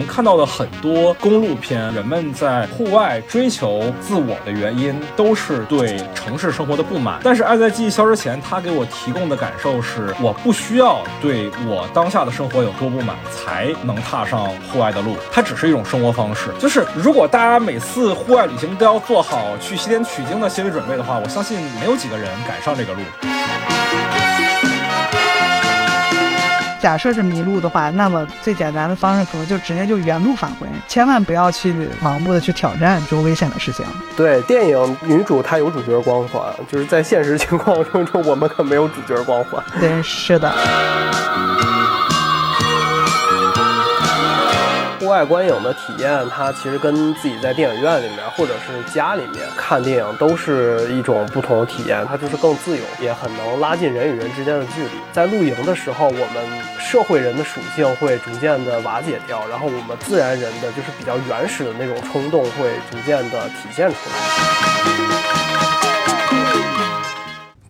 们看到的很多公路片，人们在户外追求自我的原因，都是对城市生活的不满。但是《爱在记忆消失前》，它给我提供的感受是，我不需要对我当下的生活有多不满，才能踏上户外的路。它只是一种生活方式。就是如果大家每次户外旅行都要做好去西天取经的心理准备的话，我相信没有几个人敢上这个路。假设是迷路的话，那么最简单的方式可能就直接就原路返回，千万不要去盲目的去挑战这种危险的事情。对，电影女主她有主角光环，就是在现实情况当中，我们可没有主角光环。对，是的。外观影的体验，它其实跟自己在电影院里面或者是家里面看电影都是一种不同的体验，它就是更自由，也很能拉近人与人之间的距离。在露营的时候，我们社会人的属性会逐渐的瓦解掉，然后我们自然人的就是比较原始的那种冲动会逐渐的体现出来。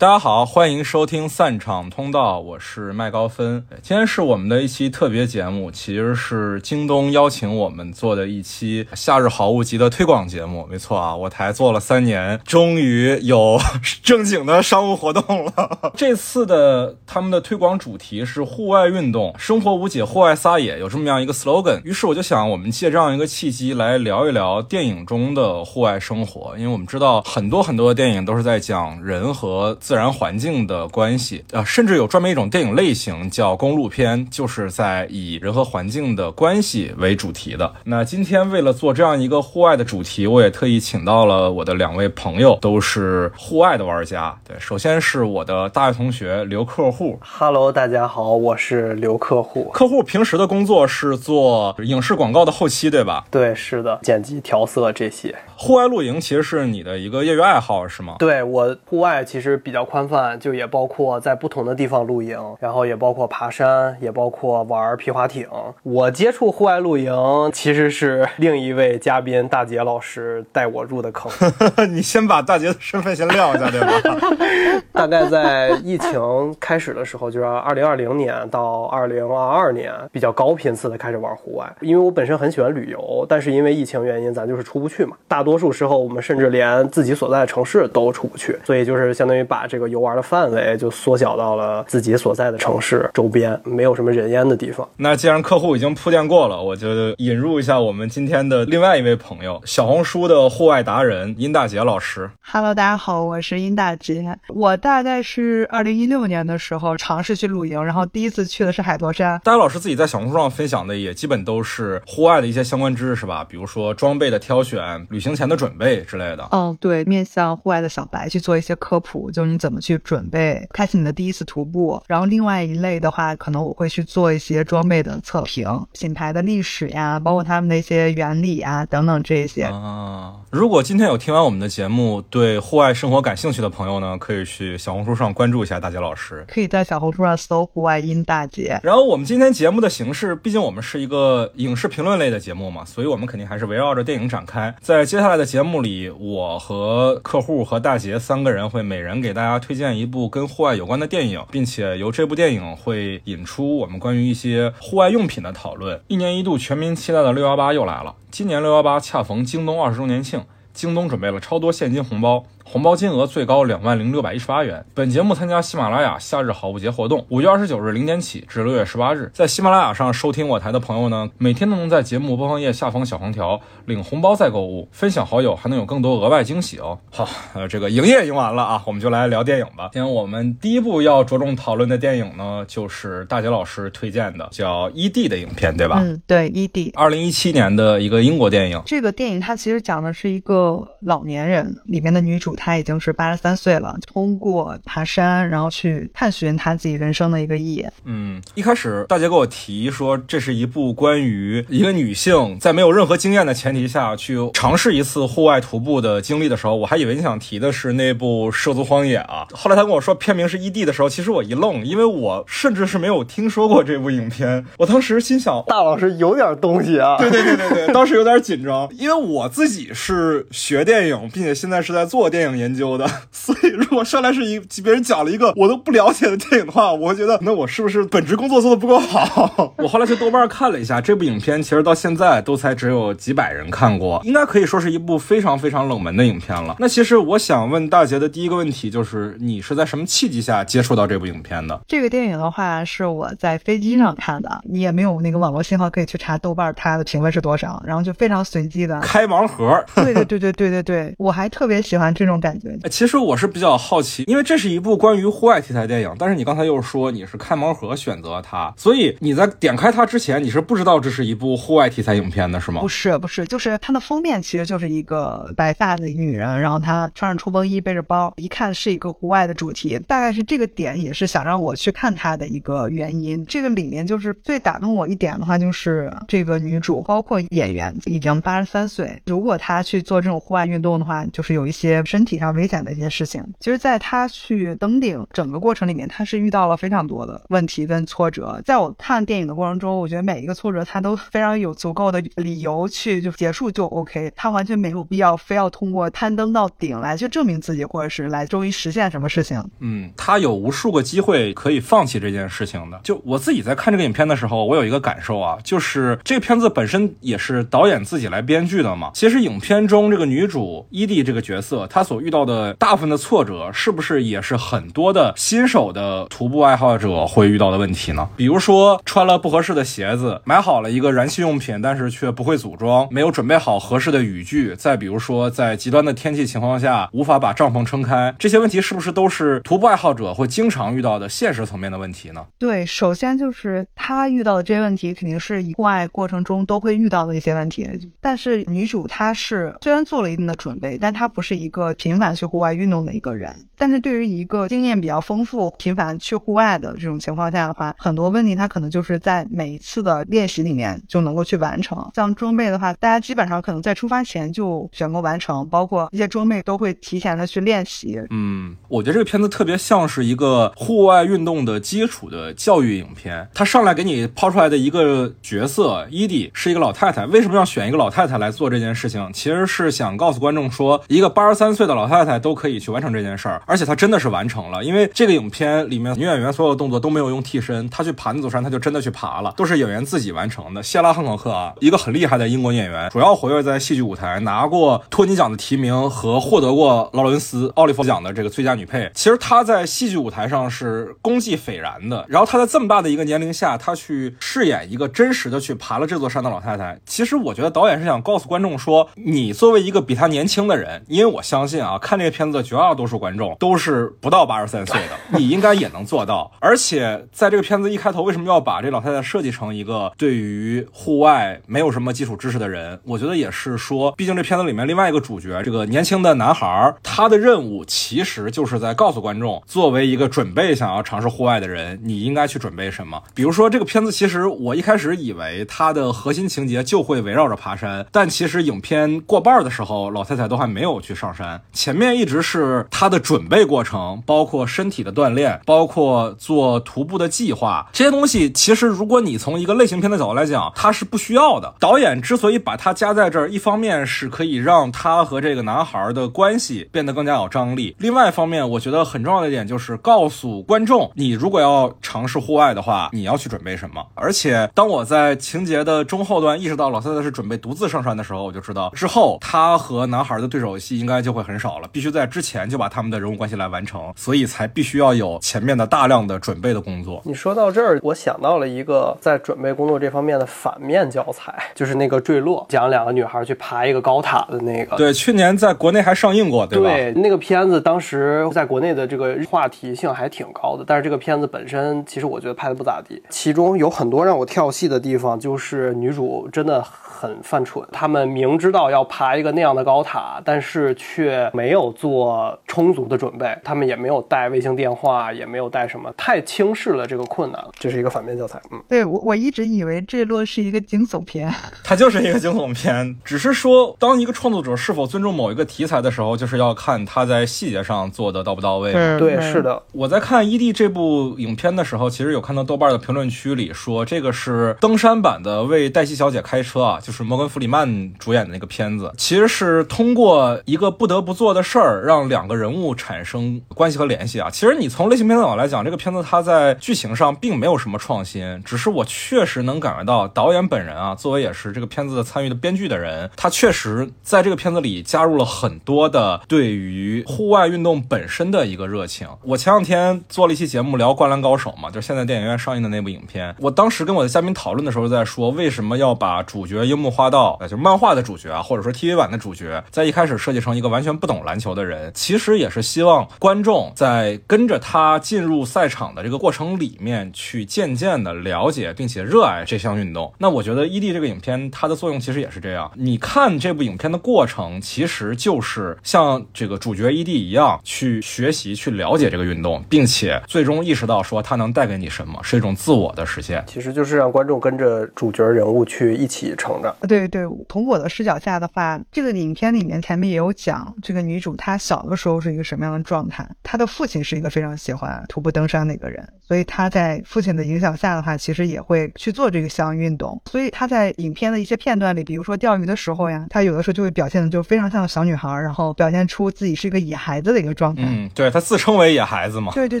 大家好，欢迎收听散场通道，我是麦高芬。今天是我们的一期特别节目，其实是京东邀请我们做的一期夏日好物集的推广节目。没错啊，我台做了三年，终于有正经的商务活动了。这次的他们的推广主题是户外运动，生活无解，户外撒野，有这么样一个 slogan。于是我就想，我们借这样一个契机来聊一聊电影中的户外生活，因为我们知道很多很多的电影都是在讲人和。自然环境的关系，呃，甚至有专门一种电影类型叫公路片，就是在以人和环境的关系为主题的。那今天为了做这样一个户外的主题，我也特意请到了我的两位朋友，都是户外的玩家。对，首先是我的大学同学刘客户。Hello，大家好，我是刘客户。客户平时的工作是做影视广告的后期，对吧？对，是的，剪辑、调色这些。户外露营其实是你的一个业余爱好，是吗？对我户外其实比较宽泛，就也包括在不同的地方露营，然后也包括爬山，也包括玩皮划艇。我接触户外露营其实是另一位嘉宾大杰老师带我入的坑。你先把大杰的身份先撂一下，对吧？大概在疫情开始的时候，就是二零二零年到二零二二年比较高频次的开始玩户外，因为我本身很喜欢旅游，但是因为疫情原因，咱就是出不去嘛，大。多数时候，我们甚至连自己所在的城市都出不去，所以就是相当于把这个游玩的范围就缩小到了自己所在的城市周边，没有什么人烟的地方。那既然客户已经铺垫过了，我就引入一下我们今天的另外一位朋友，小红书的户外达人殷大杰老师。Hello，大家好，我是殷大杰。我大概是二零一六年的时候尝试去露营，然后第一次去的是海坨山。大家老师自己在小红书上分享的也基本都是户外的一些相关知识，是吧？比如说装备的挑选、旅行。前的准备之类的，嗯，对，面向户外的小白去做一些科普，就是你怎么去准备，开启你的第一次徒步。然后另外一类的话，可能我会去做一些装备的测评，品牌的历史呀，包括他们的一些原理啊等等这些。啊，如果今天有听完我们的节目，对户外生活感兴趣的朋友呢，可以去小红书上关注一下大杰老师，可以在小红书上搜“户外音大姐”。然后我们今天节目的形式，毕竟我们是一个影视评论类的节目嘛，所以我们肯定还是围绕着电影展开，在接下来。的节目里，我和客户和大杰三个人会每人给大大家推荐一部跟户外有关的电影，并且由这部电影会引出我们关于一些户外用品的讨论。一年一度全民期待的六幺八又来了，今年六幺八恰逢京东二十周年庆，京东准备了超多现金红包。红包金额最高两万零六百一十八元。本节目参加喜马拉雅夏日好物节活动，五月二十九日零点起至六月十八日，在喜马拉雅上收听我台的朋友呢，每天都能在节目播放页下方小黄条领红包再购物，分享好友还能有更多额外惊喜哦。好，呃，这个营业营完了啊，我们就来聊电影吧。今天我们第一部要着重讨论的电影呢，就是大杰老师推荐的叫《E.D.》的影片，对吧？嗯，对，《E.D.》，二零一七年的一个英国电影。这个电影它其实讲的是一个老年人，里面的女主。他已经是八十三岁了，通过爬山，然后去探寻他自己人生的一个意义。嗯，一开始大姐给我提说，这是一部关于一个女性在没有任何经验的前提下去尝试一次户外徒步的经历的时候，我还以为你想提的是那部《涉足荒野》啊。后来他跟我说片名是《异地》的时候，其实我一愣，因为我甚至是没有听说过这部影片。我当时心想，大老师有点东西啊。对对对对对，当时有点紧张，因为我自己是学电影，并且现在是在做电。电影研究的，所以如果上来是一别人讲了一个我都不了解的电影的话，我会觉得那我是不是本职工作做的不够好？我后来去豆瓣看了一下，这部影片其实到现在都才只有几百人看过，应该可以说是一部非常非常冷门的影片了。那其实我想问大杰的第一个问题就是，你是在什么契机下接触到这部影片的？这个电影的话是我在飞机上看的，你也没有那个网络信号可以去查豆瓣它的评分是多少，然后就非常随机的开盲盒。对对对对对对对，我还特别喜欢这种感觉。其实我是比较好奇，因为这是一部关于户外题材电影，但是你刚才又说你是开盲盒选择它，所以你在点开它之前，你是不知道这是一部户外题材影片的是吗？不是不是，就是它的封面其实就是一个白发的女人，然后她穿着冲锋衣，背着包，一看是一个户外的主题，大概是这个点也是想让我去看它的一个原因。这个里面就是最打动我一点的话，就是这个女主，包括演员已经八十三岁，如果她去做这种户外运动的话，就是有一些身身体上危险的一些事情。其实，在他去登顶整个过程里面，他是遇到了非常多的问题跟挫折。在我看电影的过程中，我觉得每一个挫折，他都非常有足够的理由去就结束就 OK，他完全没有必要非要通过攀登到顶来去证明自己，或者是来终于实现什么事情。嗯，他有无数个机会可以放弃这件事情的。就我自己在看这个影片的时候，我有一个感受啊，就是这个片子本身也是导演自己来编剧的嘛。其实影片中这个女主伊蒂这个角色，她所遇到的大部分的挫折，是不是也是很多的新手的徒步爱好者会遇到的问题呢？比如说穿了不合适的鞋子，买好了一个燃气用品，但是却不会组装，没有准备好合适的雨具，再比如说在极端的天气情况下无法把帐篷撑开，这些问题是不是都是徒步爱好者会经常遇到的现实层面的问题呢？对，首先就是他遇到的这些问题，肯定是户外过程中都会遇到的一些问题。但是女主她是虽然做了一定的准备，但她不是一个频繁去户外运动的一个人。但是对于一个经验比较丰富、频繁去户外的这种情况下的话，很多问题他可能就是在每一次的练习里面就能够去完成。像装备的话，大家基本上可能在出发前就选购完成，包括一些装备都会提前的去练习。嗯，我觉得这个片子特别像是一个户外运动的基础的教育影片。他上来给你抛出来的一个角色伊迪是一个老太太，为什么要选一个老太太来做这件事情？其实是想告诉观众说，一个八十三岁的老太太都可以去完成这件事儿，而且她真的是完成了。因为这个影片里面女演员所有的动作都没有用替身，她去爬那座山，她就真的去爬了，都是演员自己完成的。谢拉汉考克啊，一个很厉害的英国演员，主要活跃在戏剧舞台，拿过托尼奖的提名和获得过劳伦斯奥利弗奖的这个最佳女配。其实她在戏剧舞台上是功绩斐然的。然后她在这么大的一个年龄下，她去饰演一个真实的去爬了这座山的老太太。其实我觉得导演是想告诉观众说，你作为一个比她年轻的人，因为我相信啊，看这个片子的绝大多数观众都是不到八十三岁的，你应该也能做到。而且在这个片子一开头，为什么要把这老太太设计成一个对于户外没有什么基础知识的人？我觉得也是说，毕竟这片子里面另外一个主角，这个年轻的男孩，他的任务其实就是在告诉观众，作为一个准备想要尝试户外的人，你应该去准备什么。比如说这个片子，其实我一开始以为它的核心情节就会围绕着爬山，但其实影片过半的时候，老太太都还没有去上山，前面一直是她的准备过程，包括身体的锻炼，包括做徒步的计划，这些东西其实如果你从一个类型片的角度来讲，它是不需要的。导演之所以把它加在这儿，一方面是可以让他和这个男孩的关系变得更加有张力，另外一方面，我觉得很重要的一点就是告诉观众，你如果要尝试户外的话，你要去准备什么。而且，当我在情节的中后段意识到老太太是准备独自上山的时候，我就知道之后他和男孩的对手戏应该就会很少了，必须在之前就把他们的人物关系来完成，所以才必须要有前面的大量的准备的工作。你说到这儿，我想到了一个在准备工作这方面的反面教材，就是那个坠落，讲两个女孩去爬一个高塔的那个。对，去年在国内还上映过，对吧？对，那个片子当时在国内的这个话题性还挺高的，但是这个片子本身其实我觉得拍的不咋地，其中有很多让我跳戏的地方，就是女主真的。很犯蠢，他们明知道要爬一个那样的高塔，但是却没有做充足的准备，他们也没有带卫星电话，也没有带什么，太轻视了这个困难，这是一个反面教材。嗯，对我我一直以为坠落是一个惊悚片，它就是一个惊悚片，只是说当一个创作者是否尊重某一个题材的时候，就是要看他在细节上做的到不到位。对，是的。我在看《异地》这部影片的时候，其实有看到豆瓣的评论区里说，这个是登山版的为黛西小姐开车啊。就是摩根·弗里曼主演的那个片子，其实是通过一个不得不不做的事儿，让两个人物产生关系和联系啊。其实你从类型片的角度来讲，这个片子它在剧情上并没有什么创新，只是我确实能感觉到导演本人啊，作为也是这个片子的参与的编剧的人，他确实在这个片子里加入了很多的对于户外运动本身的一个热情。我前两天做了一期节目聊《灌篮高手》嘛，就是现在电影院上映的那部影片。我当时跟我的嘉宾讨论的时候，在说为什么要把主角樱木花道，呃就是漫画的主角啊，或者说 TV 版的主角，在一开始设计成一个完全不懂篮球的人，其实也是希望观众在跟着他进入赛场的这个过程里面，去渐渐的了解并且热爱这项运动。那我觉得《伊利》这个影片它的作用其实也是这样。你看这部影片的过程，其实就是像这个主角伊利一样去学习、去了解这个运动，并且最终意识到说它能带给你什么，是一种自我的实现。其实就是让观众跟着主角人物去一起成长。对对，从我的视角下的话，这个影片里面前面也有讲，这个女主她小的时候是一个什么样的状态。她的父亲是一个非常喜欢徒步登山的一个人，所以她在父亲的影响下的话，其实也会去做这个项运动。所以她在影片的一些片段里，比如说钓鱼的时候呀，她有的时候就会表现的就非常像小女孩，然后表现出自己是一个野孩子的一个状态。嗯，对，她自称为野孩子嘛。对对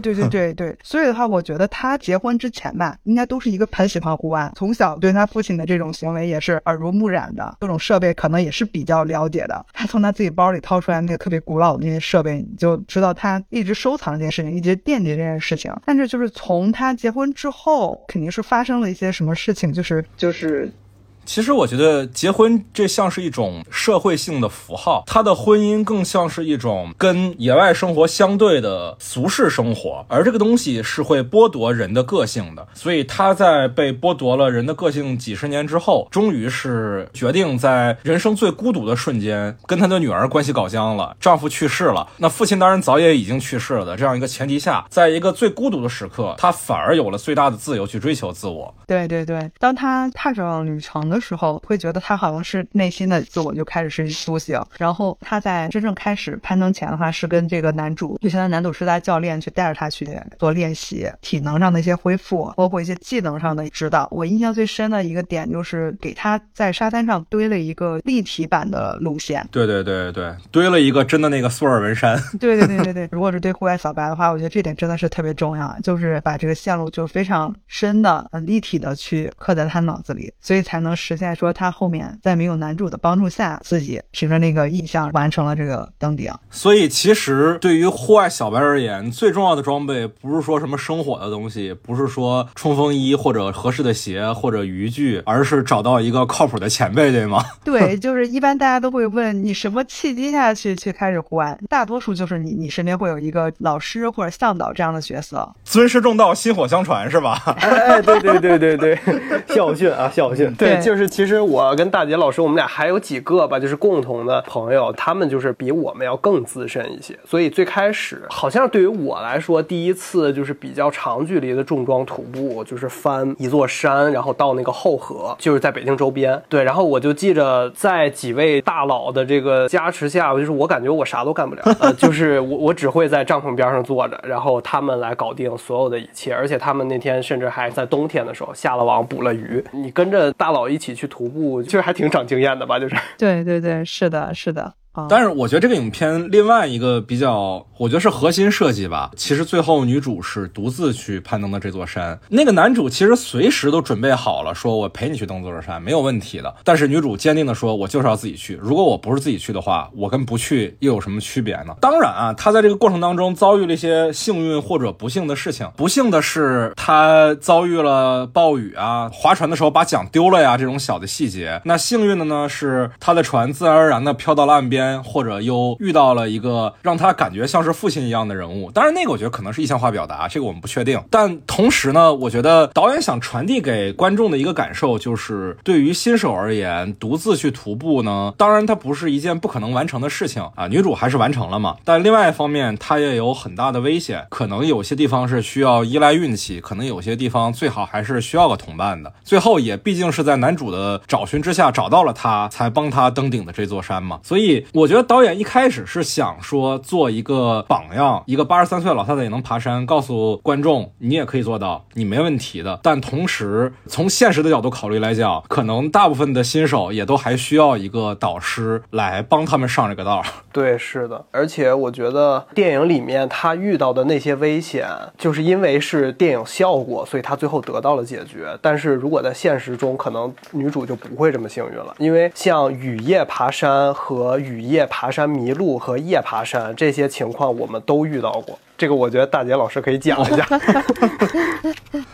对对对 对。所以的话，我觉得她结婚之前吧，应该都是一个很喜欢户外，从小对她父亲的这种行为也是耳濡目染的，各种设备可能也是比较了解的。她从她自己包里掏出来那特别古老的那些设备，你就知道他一直收藏这件事情，一直惦记这件事情。但是就是从他结婚之后，肯定是发生了一些什么事情，就是就是。其实我觉得结婚这像是一种社会性的符号，他的婚姻更像是一种跟野外生活相对的俗世生活，而这个东西是会剥夺人的个性的。所以他在被剥夺了人的个性几十年之后，终于是决定在人生最孤独的瞬间跟他的女儿关系搞僵了，丈夫去世了，那父亲当然早也已经去世了的这样一个前提下，在一个最孤独的时刻，他反而有了最大的自由去追求自我。对对对，当他踏上旅程的时候，会觉得他好像是内心的自我就开始是苏醒。然后他在真正开始攀登前的话，是跟这个男主，就现在男主是在教练去带着他去做练习，体能上的一些恢复，包括一些技能上的指导。我印象最深的一个点就是给他在沙滩上堆了一个立体版的路线。对对对对，堆了一个真的那个苏尔文山。对对对对对，如果是对户外小白的话，我觉得这点真的是特别重要，就是把这个线路就非常深的、很立体的去刻在他脑子里，所以才能实现说他后面在没有男主的帮助下，自己凭着那个印象完成了这个登顶。所以其实对于户外小白而言，最重要的装备不是说什么生火的东西，不是说冲锋衣或者合适的鞋或者渔具，而是找到一个靠谱的前辈，对吗？对，就是一般大家都会问你什么契机下去去开始户外，大多数就是你你身边会有一个老师或者向导这样的角色。尊师重道，薪火相传，是吧？哎，对对对对对，校训啊，校训。对，对就是其实我跟大杰老师，我们俩还有几个吧，就是共同的朋友，他们就是比我们要更资深一些。所以最开始，好像对于我来说，第一次就是比较长距离的重装徒步，就是翻一座山，然后到那个后河，就是在北京周边。对，然后我就记着在几位大佬的这个加持下，就是我感觉我啥都干不了，呃，就是我我只会在帐篷边上坐着，然后他们来搞定所有的一切，而且他们那天甚至还在冬天的时候下了网捕了鱼。你跟着大佬一一起去徒步，其实还挺长经验的吧？就是。对对对，是的，是的。但是我觉得这个影片另外一个比较，我觉得是核心设计吧。其实最后女主是独自去攀登的这座山，那个男主其实随时都准备好了，说我陪你去登这座山没有问题的。但是女主坚定的说，我就是要自己去。如果我不是自己去的话，我跟不去又有什么区别呢？当然啊，她在这个过程当中遭遇了一些幸运或者不幸的事情。不幸的是，她遭遇了暴雨啊，划船的时候把桨丢了呀，这种小的细节。那幸运的呢，是她的船自然而然的飘到了岸边。或者又遇到了一个让他感觉像是父亲一样的人物，当然那个我觉得可能是意象化表达，这个我们不确定。但同时呢，我觉得导演想传递给观众的一个感受就是，对于新手而言，独自去徒步呢，当然它不是一件不可能完成的事情啊。女主还是完成了嘛，但另外一方面，它也有很大的危险，可能有些地方是需要依赖运气，可能有些地方最好还是需要个同伴的。最后也毕竟是在男主的找寻之下找到了他，才帮他登顶的这座山嘛，所以。我觉得导演一开始是想说做一个榜样，一个八十三岁的老太太也能爬山，告诉观众你也可以做到，你没问题的。但同时从现实的角度考虑来讲，可能大部分的新手也都还需要一个导师来帮他们上这个道。对，是的。而且我觉得电影里面他遇到的那些危险，就是因为是电影效果，所以他最后得到了解决。但是如果在现实中，可能女主就不会这么幸运了，因为像雨夜爬山和雨夜爬山迷路和夜爬山这些情况，我们都遇到过。这个我觉得大姐老师可以讲一下。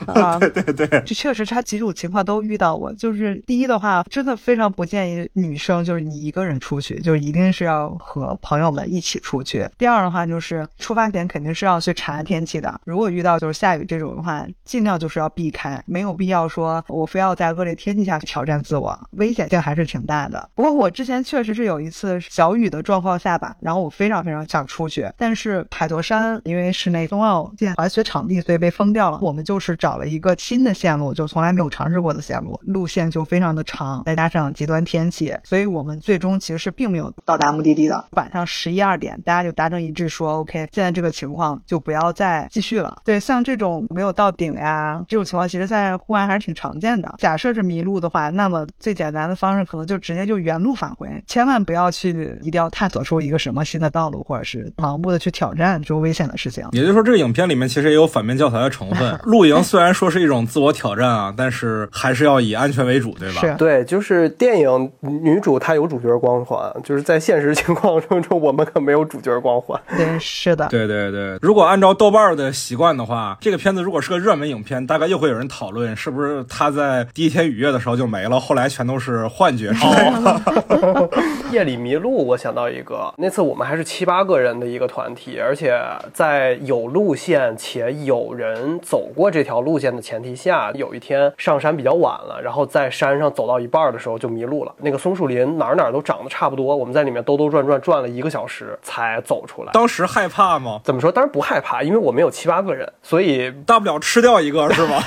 啊，对对对，这确实他几种情况都遇到过。就是第一的话，真的非常不建议女生就是你一个人出去，就一定是要和朋友们一起出去。第二的话，就是出发前肯定是要去查天气的。如果遇到就是下雨这种的话，尽量就是要避开，没有必要说我非要在恶劣天气下去挑战自我，危险性还是挺大的。不过我之前确实是有一次小雨的状况下吧，然后我非常非常想出去，但是海坨山因为是那冬奥建滑雪场地，所以被封掉了。我们就是找了一个新的线路，就从来没有尝试过的线路，路线就非常的长，再加上极端天气，所以我们最终其实是并没有到达目的地的。晚上十一二点，大家就达成一致说，OK，现在这个情况就不要再继续了。对，像这种没有到顶呀这种情况，其实在户外还是挺常见的。假设是迷路的话，那么最简单的方式可能就直接就原路返回，千万不要去一定要探索出一个什么新的道路，或者是盲目的去挑战这种危险的事情。也就是说，这个影片里面其实也有反面教材的成分。露营虽然说是一种自我挑战啊，但是还是要以安全为主，对吧？是对，就是电影女主她有主角光环，就是在现实情况中中，我们可没有主角光环。对，是的。对对对，如果按照豆瓣的习惯的话，这个片子如果是个热门影片，大概又会有人讨论是不是他在第一天雨夜的时候就没了，后来全都是幻觉之类的。夜里迷路，我想到一个，那次我们还是七八个人的一个团体，而且在有路线且有人走过这条路线的前提下，有一天上山比较晚了，然后在山上走到一半的时候就迷路了。那个松树林哪儿哪儿都长得差不多，我们在里面兜兜转转转了一个小时才走出来。当时害怕吗？怎么说？当然不害怕，因为我们有七八个人，所以大不了吃掉一个，是吗？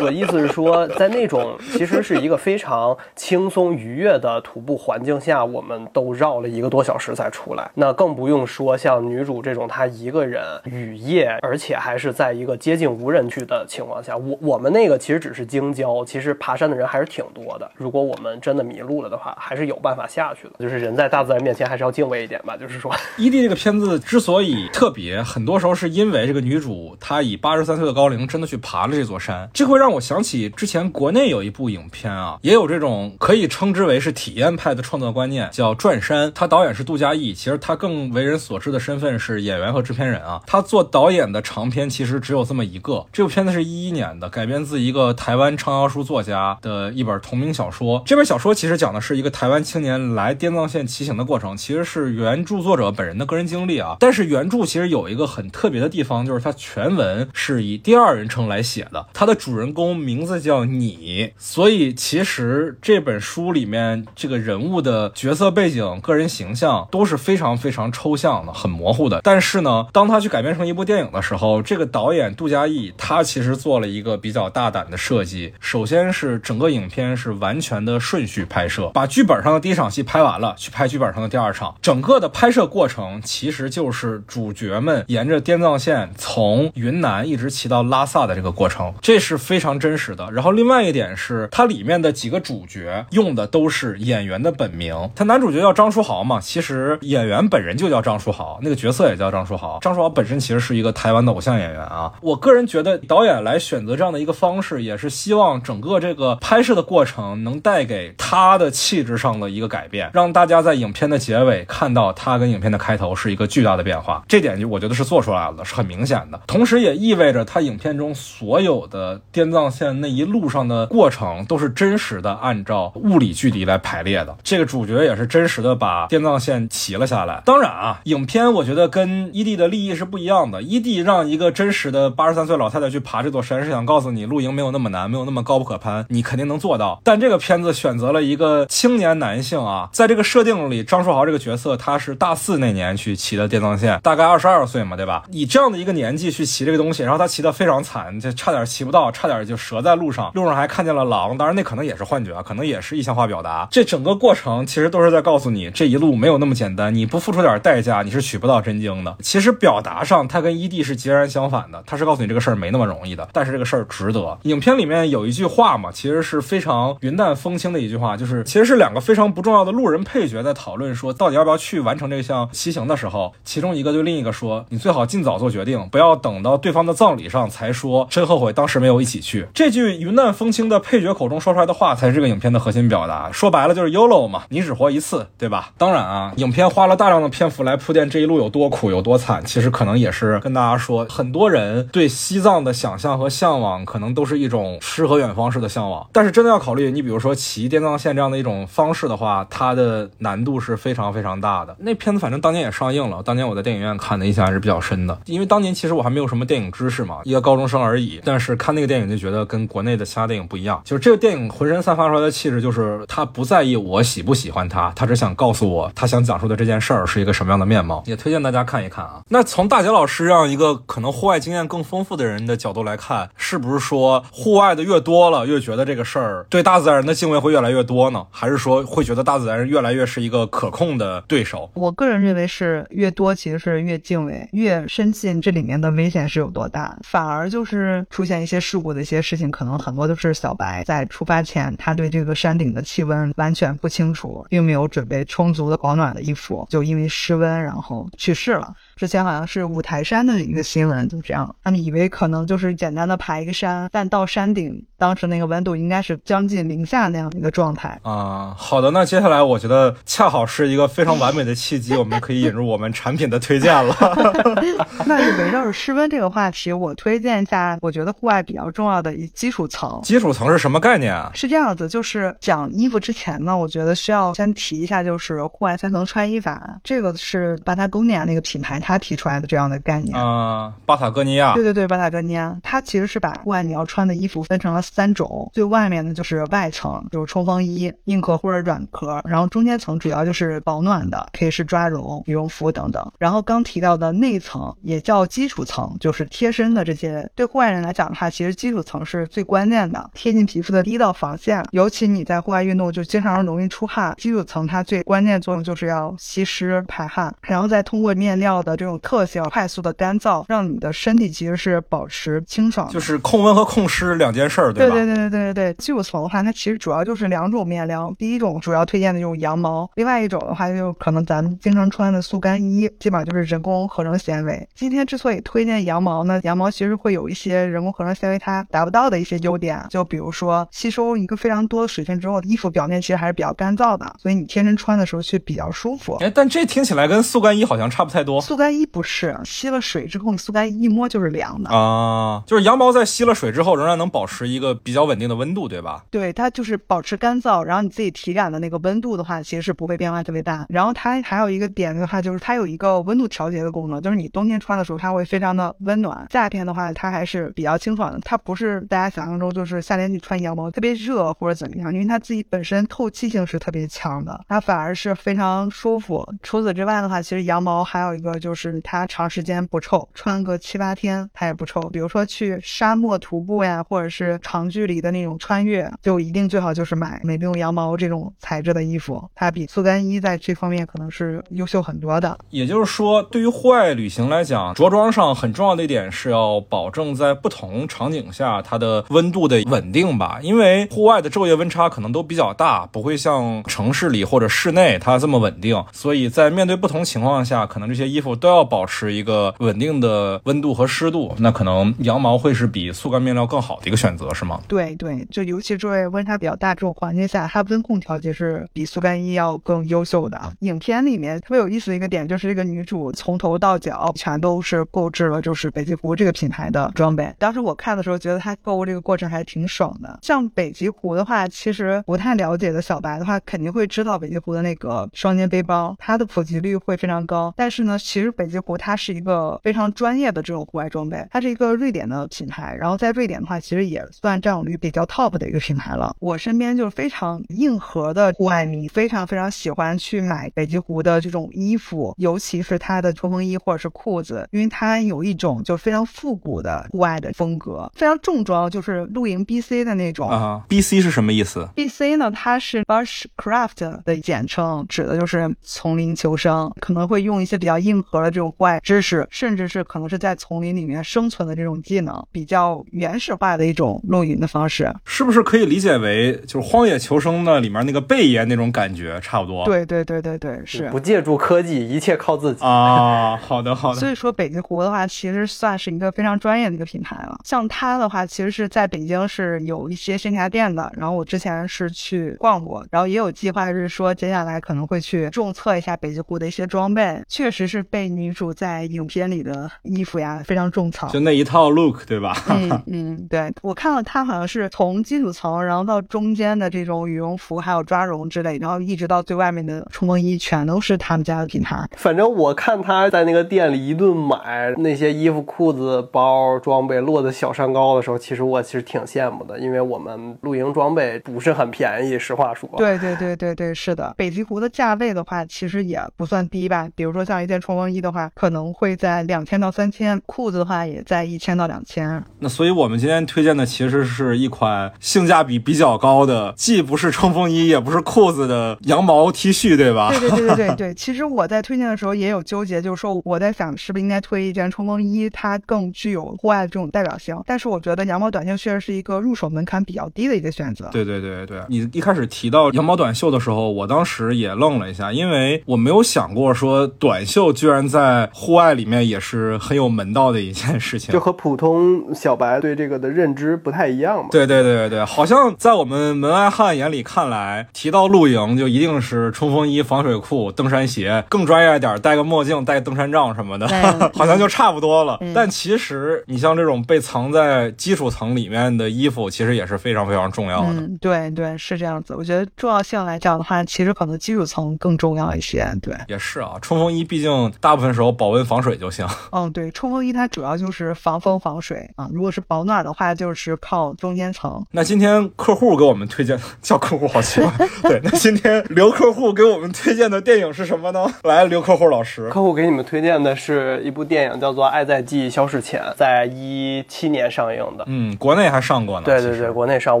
我的意思是说，在那种其实是一个非常轻松愉悦的徒步环境下，我们都绕了一个多小时才出来。那更不用说像女主这种，他一个人雨夜，而且还是在一个接近无人区的情况下。我我们那个其实只是京郊，其实爬山的人还是挺多的。如果我们真的迷路了的话，还是有办法下去的。就是人在大自然面前还是要敬畏一点吧。就是说，伊蒂这个片子之所以特别，很多时候是因为这个女主她以八十三岁的高龄真的去爬了这座山，这会让我想起之前国内有一部影片啊，也有这种可以称之为是体验派的创作观念，叫《转山》。他导演是杜嘉译，其实他更为人所知的身份是是演员和制片人啊。他做导演的长片其实只有这么一个。这部片子是一一年的，改编自一个台湾畅销书作家的一本同名小说。这本小说其实讲的是一个台湾青年来滇藏线骑行的过程，其实是原著作者本人的个人经历啊。但是原著其实有一个很特别的地方，就是它全文是以第二人称来写的，它的主人公名字叫你，所以其实这本书里面这个人物的角色背景、个人形象都是非常非常抽象的、很模糊的。但是呢，当他去改编成一部电影的时候，这个导演杜嘉译他其实做了一个比较大胆的设计。首先是整个影片是完全的顺序拍摄，把剧本上的第一场戏拍完了，去拍剧本上的第二场。整个的拍摄过程其实就是主角们沿着滇藏线从云南一直骑到拉萨的这个过程，这是非常真实的。然后另外一点是，它里面的几个主角用的都是演员的本名，他男主角叫张书豪嘛，其实演员本人就叫张书豪，那个角色也叫张书豪。张书豪本身其实是一个台湾的偶像演员啊。我个人觉得导演来选择这样的一个方式，也是希望整个这个拍摄的过程能带给他的气质上的一个改变，让大家在影片的结尾看到他跟影片的开头是一个巨大的变化。这点就我觉得是做出来了，是很明显的。同时也意味着他影片中所有的滇藏线那一路上的过程都是真实的，按照物理距离来排列的。这个主角也是真实的把滇藏线骑了下来。当然啊，影片我觉得跟跟伊蒂的利益是不一样的。伊蒂让一个真实的八十三。岁老太太去爬这座山，是想告诉你露营没有那么难，没有那么高不可攀，你肯定能做到。但这个片子选择了一个青年男性啊，在这个设定里，张书豪这个角色他是大四那年去骑的电藏线，大概二十二岁嘛，对吧？以这样的一个年纪去骑这个东西，然后他骑得非常惨，就差点骑不到，差点就折在路上，路上还看见了狼，当然那可能也是幻觉啊，可能也是意象化表达。这整个过程其实都是在告诉你，这一路没有那么简单，你不付出点代价，你是取不到真经的。其实表达上，他跟伊蒂是截然相反的，他是告诉你这个事儿没那么容易的，但是这个事儿值得。影片里面有一句话嘛，其实是非常云淡风轻的一句话，就是其实是两个非常不重要的路人配角在讨论说，到底要不要去完成这项骑行的时候，其中一个对另一个说：“你最好尽早做决定，不要等到对方的葬礼上才说真后悔当时没有一起去。”这句云淡风轻的配角口中说出来的话，才是这个影片的核心表达。说白了就是 YOLO 嘛，你只活一次，对吧？当然啊，影片花了大量的篇幅来铺垫这一路有多苦苦有多惨，其实可能也是跟大家说，很多人对西藏的想象和向往，可能都是一种诗和远方式的向往。但是真的要考虑，你比如说骑滇藏线这样的一种方式的话，它的难度是非常非常大的。那片子反正当年也上映了，当年我在电影院看的印象还是比较深的，因为当年其实我还没有什么电影知识嘛，一个高中生而已。但是看那个电影就觉得跟国内的其他电影不一样，就是这个电影浑身散发出来的气质，就是他不在意我喜不喜欢他，他只想告诉我他想讲述的这件事儿是一个什么样的面貌。也推荐大家看一看啊。那从大杰老师这样一个可能户外经验更丰富的人的角度来看，是不是说户外的越多了，越觉得这个事儿对大自然的敬畏会越来越多呢？还是说会觉得大自然越来越是一个可控的对手？我个人认为是越多其实是越敬畏，越深信这里面的危险是有多大，反而就是出现一些事故的一些事情，可能很多都是小白在出发前他对这个山顶的气温完全不清楚，并没有准备充足的保暖的衣服，就因为失温然后去世是了。之前好像是五台山的一个新闻，就这样，他们以为可能就是简单的爬一个山，但到山顶，当时那个温度应该是将近零下那样的一个状态啊。好的，那接下来我觉得恰好是一个非常完美的契机，我们可以引入我们产品的推荐了。那就围绕着室温这个话题，我推荐一下，我觉得户外比较重要的一基础层。基础层是什么概念啊？是这样子，就是讲衣服之前呢，我觉得需要先提一下，就是户外三层穿衣法，这个是巴塔哥尼亚那个品牌。他提出来的这样的概念啊，巴塔哥尼亚，对对对，巴塔哥尼亚，它其实是把户外你要穿的衣服分成了三种，最外面的就是外层，就是冲锋衣，硬壳或者软壳，然后中间层主要就是保暖的，可以是抓绒、羽绒服等等，然后刚提到的内层也叫基础层，就是贴身的这些。对户外人来讲的话，其实基础层是最关键的，贴近皮肤的第一道防线，尤其你在户外运动就经常容易出汗，基础层它最关键作用就是要吸湿排汗，然后再通过面料的。这种特性快速的干燥，让你的身体其实是保持清爽，就是控温和控湿两件事儿，对吧？对对对对对对基础层的话，它其实主要就是两种面料，第一种主要推荐的就是羊毛，另外一种的话就可能咱们经常穿的速干衣，基本上就是人工合成纤维。今天之所以推荐羊毛呢，羊毛其实会有一些人工合成纤维它达不到的一些优点，就比如说吸收一个非常多的水分之后，衣服表面其实还是比较干燥的，所以你天生穿的时候却比较舒服。哎，但这听起来跟速干衣好像差不太多。速干衣不是吸了水之后，你速干衣一摸就是凉的啊，就是羊毛在吸了水之后，仍然能保持一个比较稳定的温度，对吧？对，它就是保持干燥，然后你自己体感的那个温度的话，其实是不会变化特别大。然后它还有一个点的话，就是它有一个温度调节的功能，就是你冬天穿的时候，它会非常的温暖；夏天的话，它还是比较清爽的。它不是大家想象中就是夏天去穿羊毛特别热或者怎么样，因为它自己本身透气性是特别强的，它反而是非常舒服。除此之外的话，其实羊毛还有一个就是就是它。长时间不臭，穿个七八天它也不臭。比如说去沙漠徒步呀，或者是长距离的那种穿越，就一定最好就是买美用羊毛这种材质的衣服，它比速干衣在这方面可能是优秀很多的。也就是说，对于户外旅行来讲，着装上很重要的一点是要保证在不同场景下它的温度的稳定吧，因为户外的昼夜温差可能都比较大，不会像城市里或者室内它这么稳定，所以在面对不同情况下，可能这些衣服都要保持一个稳定的温度和湿度。那可能羊毛会是比速干面料更好的一个选择，是吗？对对，就尤其这位温差比较大这种环境下，它温控调节是比速干衣要更优秀的。影片里面特别有意思的一个点就是，这个女主从头到脚全都是购置了就是北极狐这个品牌的装备。当时我看的时候觉得她购物这个过程还挺爽的。像北极狐的话，其实不太了解的小白的话，肯定会知道北极狐的那个双肩背包，它的普及率会非常高。但是呢，其实北极狐它是一个非常专业的这种户外装备，它是一个瑞典的品牌，然后在瑞典的话，其实也算占有率比较 top 的一个品牌了。我身边就是非常硬核的户外迷，非常非常喜欢去买北极狐的这种衣服，尤其是它的冲锋衣或者是裤子，因为它有一种就非常复古的户外的风格，非常重装，就是露营 BC 的那种。啊，BC 是什么意思？BC 呢，它是 Bushcraft 的简称，指的就是丛林求生，可能会用一些比较硬核的这种户外知识，甚至是可能是在丛林里面生存的这种技能，比较原始化的一种露营的方式。是不是可以理解为就是《荒野求生》的里面那个贝爷那种感觉差不多？对对对对对，是不。借助科技，一切靠自己。啊，好的好的。所以说，北极狐的话，其实算是一个非常专业的一个品牌了。像它的话，其实是在北京是有一些线下店的。然后我之前是去逛过，然后也有计划是说接下来可能会去重测一下北极狐的一些装备。确实是被女主在影片里的衣服呀非常种草。就那一套 look 对吧？嗯 嗯，对我看了她好像是从基础层，然后到中间的这种羽绒服，还有抓绒之类，然后一直到最外面的冲锋衣，全都是他们家的品牌。反正我看她在那个店里一顿买那些衣服、裤子、包、装备，落得小山高的时候，其实我其实挺羡慕的，因为我们露营装备不是很便宜，实话说。对对对对对，是的。北极狐的价位的话，其实也不算低吧。比如说像一件冲锋衣的话，可能会在两千到三千；裤子的话，也在一千到两千。那所以我们今天推荐的其实是一款性价比比较高的，既不是冲锋衣，也不是裤子的羊毛 T 恤，对吧？对对对对对 对。其实我在推荐的时候也有纠结，就是说我在想是不是应该推一件冲锋衣，它更具有户外的这种代表性。但是我觉得羊毛短袖确实是一个入手门槛比较低的一个选择。对对对对，你一开始提到羊毛短袖的时候，我当时也愣了一下，因为我没有想过说短袖居然在户外里面也是很有门道的一件事情，就和普通小白对这个的认知不太一样嘛。对对对对对，好像在我们门外汉眼里看来，提到露营就一定是冲锋衣、防水裤、登山鞋，更专业一点，戴个墨镜、戴个登山杖什么的，好像就差不多了。嗯、但其实你像这种被藏在基础层里面的衣服，其实也是非常非常重要的。嗯，对对，是这样子。我觉得重要性来讲的话，其实可能基础层更重要一些。对，也是啊，冲锋衣毕竟大部分时候保温防水就行。嗯，对，冲锋衣它主要就是防风防水啊。如果是保暖的话，就是靠中间层。那今天客户给我们推荐叫客户好奇怪。对，那今天刘客户给我们推荐的电影是什么呢？来，刘客户老师，客户给你们推荐的是一部电影，叫做《爱在记忆消逝前》，在一七年上映的。嗯，国内还上过呢。对对对，国内上，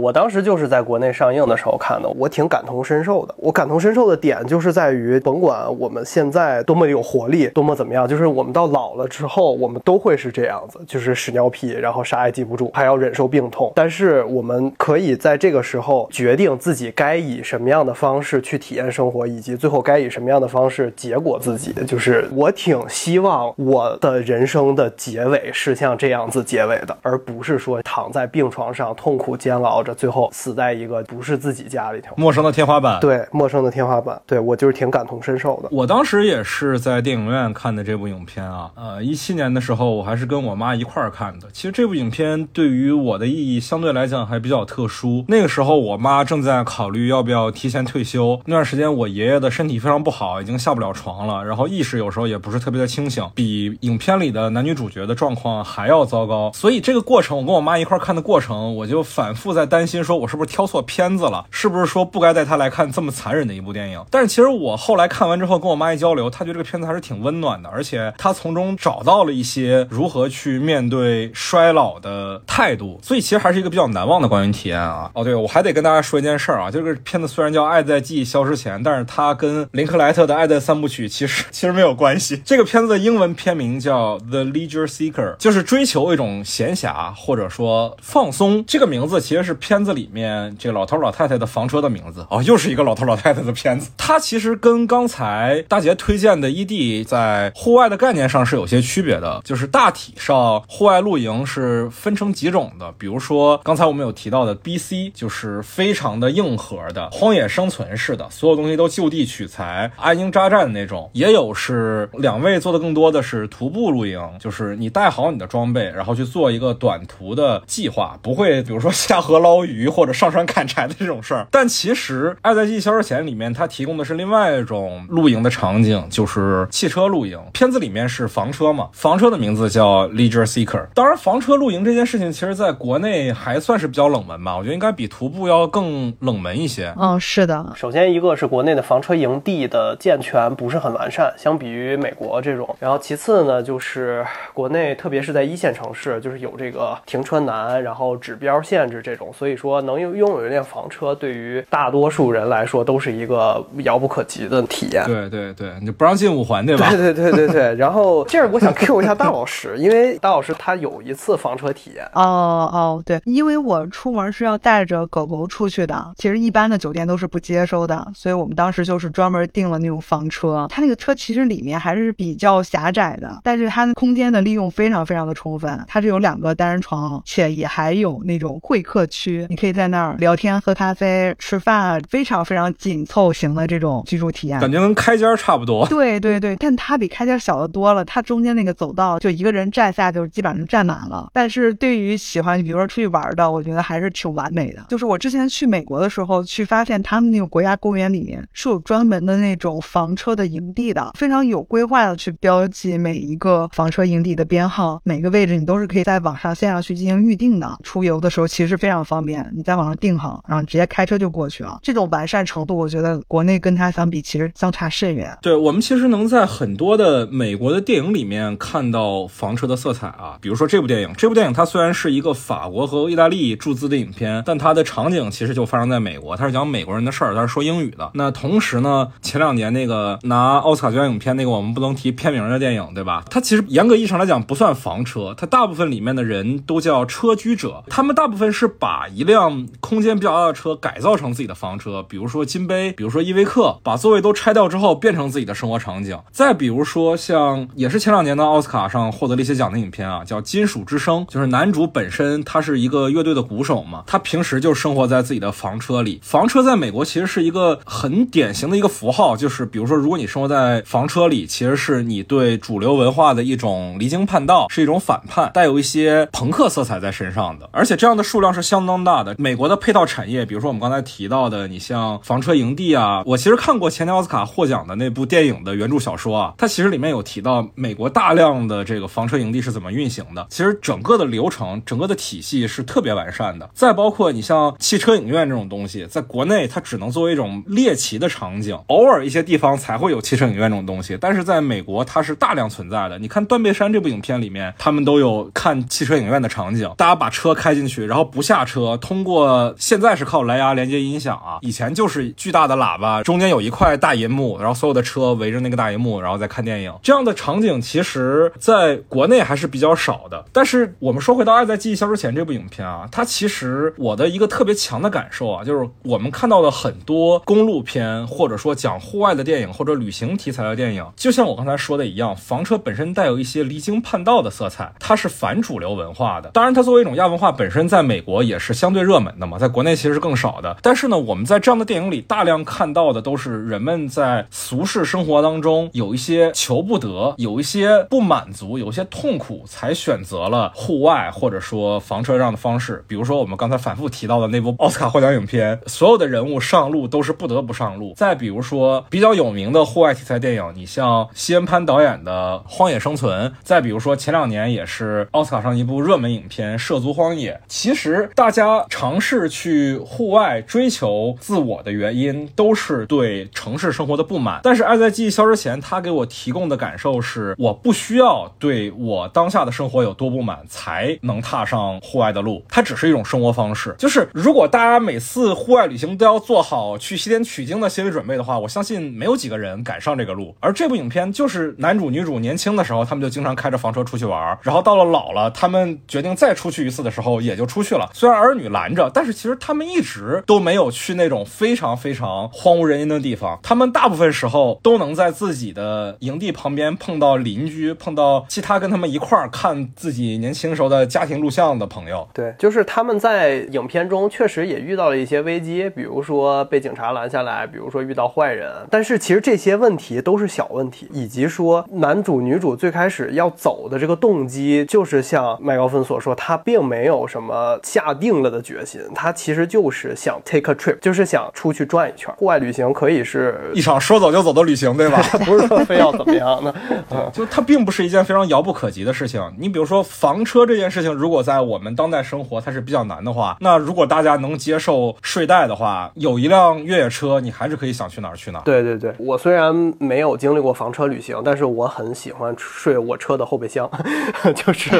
我当时就是在国内上映的时候看的，我挺感同身受的。我感同身受的点就是在于，甭管我们现在多么有活力，多么怎么样，就是我们到老了之后，我们都会是这样子，就是屎尿屁，然后啥也记不住，还要忍受病痛。但是我们可以在这个时候决定自己该以什么样的方式去体验生活，以及最后该以什么样的方式结果自己。就是我挺希望我的人生的结尾是像这样子结尾的，而不是说躺在病床上痛苦煎熬着，最后死在一个不是自己家里头，陌生的天花板。对，陌生的天花板。对我就是挺感同身受的。我当时也是在电影院看的这部影片啊，呃，一七年的时候我还是跟我妈一块儿看的。其实这部影片对于我的意义相对来讲还比较特殊。那个时候我妈正在考虑要不要提前退休，那段时间我爷爷的身体非常不好，已经下不了床了，然后意识有时候也不是特别的清醒，比影片里的男女主角的状况还要糟糕。所以这个过程，我跟我妈一块儿看的过程，我就反复在担心，说我是不是挑错片子了，是不是说不该带她来看这么残忍的一部电影？但是其实我后来看完之后，跟我妈一交流，她觉得这个片子还是挺温暖的，而且他从中找到了一些如何去面对衰老的态度，所以其实还是一个比较难忘的观影体验啊。哦，对，我还得跟大家说一件事儿啊，这 个片子虽然叫《爱在记忆消失前》，但是它跟林克莱特的《爱在三部曲》其实 其实没有关系。这个片子的英文片名叫《The Leisure Seeker》，就是追求一种闲暇或者说放松。这个名字其实是片子里面这个老头老太太的房车的名字哦，又是一个老头老太太的片子。它其实跟刚才大杰推荐的《ED》在户外的概念上是有些区别的，就是大体上户外露营是分成几种的，比如说刚才我们有提到的 BC，就是非常的硬核的荒野生存式的，所有东西都就地取材、安营扎寨的那种。也有是两位做的更多的是徒步露营，就是你带好你的装备，然后去做一个短途的计划，不会比如说下河捞鱼或者上山砍柴的这种事儿。但其实《爱在记忆消失前》里面它提供的是另外一种露营的场景，就是汽车露营。片子里面是房车嘛，房车的名字叫 Leisure Seeker。当然，房车露营这件事情，其实在国内还算是比较冷门吧。我觉得应该比徒步要更冷门一些。嗯，是的。首先一个是国内的房车营地的健全不是很完善，相比于美国这种。然后其次呢，就是国内特别是在一线城市，就是有这个停车难，然后指标限制这种，所以说能拥拥有一辆房车，对于大多数人来说都是一个遥不可及的体验。对对对，你不让进五环对吧？对对对对对对。然后这儿我想 Q 一下大老师，因为大老师他有一次房车体验。哦哦，对，因为我出门是要带着狗狗出去的，其实一般的酒店都是不接收的，所以我们当时就是专门订了那种房车。它那个车其实里面还是比较狭窄的，但是它的空间的利用非常非常的充分。它是有两个单人床，且也还有那种会客区，你可以在那儿聊天、喝咖啡、吃饭，非常非常紧凑型的这种居住体验，感觉跟开间差不多。对对对，但它比开间小的多了，它中间那个走道就一个人站下就基本上站满了。但是对于喜欢比如说出去玩的，我觉得还是挺完美的。就是我之前去美国的时候，去发现他们那个国家公园里面是有专门的那种房车的营地的，非常有规划的去标记每一个房车营地的编号，每个位置你都是可以在网上线上去进行预定的。出游的时候其实非常方便，你在网上订好，然后直接开车就过去了。这种完善程度，我觉得国内跟它相比其实相差甚远。对我们其实能在很多的美国的电影里面看到房车的色彩啊，比如说这部电影，这部电影它虽然是一个法国和意大利注资的影片，但它的场景其实就发生在美国，它是讲美国人的事儿，它是说英语的。那同时呢，前两年那个拿奥斯卡最佳影片那个我们不能提片名的电影，对吧？它其实严格意义上来讲不算房车，它大部分里面的人都叫车居者，他们大部分是把一辆空间比较大的车改造成自己的房车，比如说金杯，比如说依维柯，把座位都拆掉之后变成自己的生活场景。再比比如说像也是前两年的奥斯卡上获得了一些奖的影片啊，叫《金属之声》，就是男主本身他是一个乐队的鼓手嘛，他平时就生活在自己的房车里。房车在美国其实是一个很典型的一个符号，就是比如说如果你生活在房车里，其实是你对主流文化的一种离经叛道，是一种反叛，带有一些朋克色彩在身上的。而且这样的数量是相当大的。美国的配套产业，比如说我们刚才提到的，你像房车营地啊，我其实看过前年奥斯卡获奖的那部电影的原著小说啊，它其实里面有提到美国大量的这个房车营地是怎么运行的。其实整个的流程、整个的体系是特别完善的。再包括你像汽车影院这种东西，在国内它只能作为一种猎奇的场景，偶尔一些地方才会有汽车影院这种东西，但是在美国它是大量存在的。你看《断背山》这部影片里面，他们都有看汽车影院的场景，大家把车开进去，然后不下车，通过现在是靠蓝牙连接音响啊，以前就是巨大的喇叭，中间有一块大银幕，然后所有的车围着那个大银幕，然后再看电影。这样的场景其实在国内还是比较少的。但是我们说回到《爱在记忆消失前》这部影片啊，它其实我的一个特别强的感受啊，就是我们看到的很多公路片，或者说讲户外的电影或者旅行题材的电影，就像我刚才说的一样，房车本身带有一些离经叛道的色彩，它是反主流文化的。当然，它作为一种亚文化本身，在美国也是相对热门的嘛，在国内其实是更少的。但是呢，我们在这样的电影里大量看到的都是人们在俗世生活当中有一些求不得，有一些不满足，有一些痛苦，才选择了户外或者说房车这样的方式。比如说我们刚才反复提到的那部奥斯卡获奖影片，所有的人物上路都是不得不上路。再比如说比较有名的户外题材电影，你像西恩潘导演的《荒野生存》，再比如说前两年也是奥斯卡上一部热门影片《涉足荒野》。其实大家尝试去户外追求自我的原因，都是对城市生活的不满。但是《爱在记忆消失前》，他给我提供的感受是，我不需要对我当下的生活有多不满，才能踏上户外的路。它只是一种生活方式。就是如果大家每次户外旅行都要做好去西天取经的心理准备的话，我相信没有几个人敢上这个路。而这部影片就是男主女主年轻的时候，他们就经常开着房车出去玩，然后到了老了，他们决定再出去一次的时候，也就出去了。虽然儿女拦着，但是其实他们一直都没有去那种非常非常荒无人烟的地方。他们大部分时候都能在自己的营地旁边碰到邻居，碰到其他跟他们一块儿看自己年轻时候的家庭录像的朋友。对，就是他们在影片中确实也遇到了一些危机，比如说被警察拦下来，比如说遇到坏人。但是其实这些问题都是小问题，以及说男主女主最开始要走的这个动机，就是像麦高芬所说，他并没有什么下定了的决心，他其实就是想 take a trip，就是想出去转一圈。户外旅行可以是一场说走就走的旅行，对吧？不是说非要怎么样的，嗯，就它并不是一件非常遥不可及的事情。你比如说房车这件事情，如果在我们当代生活它是比较难的话，那如果大家能接受睡袋的话，有一辆越野车，你还是可以想去哪儿去哪儿。对对对，我虽然没有经历过房车旅行，但是我很喜欢睡我车的后备箱，就是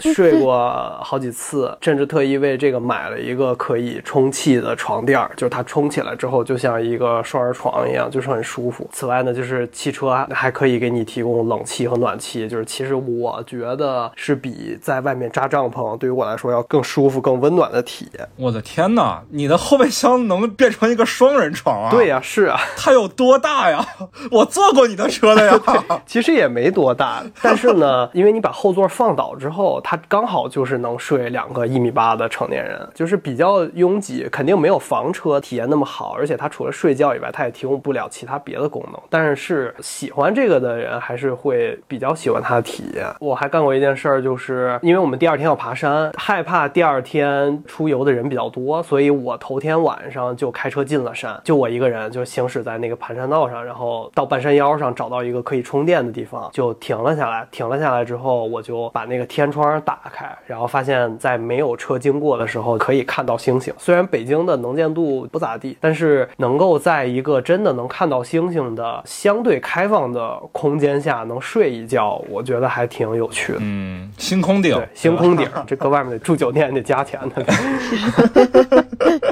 睡过好几次，甚至特意为这个买了一个可以充气的床垫儿，就是它充起来之后就像一个双人床一样，就是很舒服。此外呢，就是汽车还可以给你提供冷气和暖气，就是其实我觉得是比在外面扎帐篷对于我来说要更舒服、更温暖的体验。我的天哪，你的后备箱能变成一个双人床啊？对呀，是啊，它有多大呀？我坐过你的车的呀。其实也没多大，但是呢，因为你把后座放倒之后，它刚好就是能睡两个一米八的成年人，就是比较拥挤，肯定没有房车体验那么好，而且它除了睡觉以外，它也提供不了其他别的功能。但是是喜欢这个的人，还是会比较喜欢它的体验。我还干过一件事儿，就是因为我们第二天要爬山，害怕第二天出游的人比较多，所以我头天晚上就开车进了山，就我一个人就行驶在那个盘山道上，然后到半山腰上找到一个可以充电的地方，就停了下来。停了下来之后，我就把那个天窗打开，然后发现，在没有车经过的时候，可以看到星星。虽然北京的能见度不咋地，但是能够在一个真的能看到星星的相对开放的空间下能睡一觉，我觉得还挺有趣的。嗯，星空顶，对，星空顶，这搁外面得住酒店得加钱的。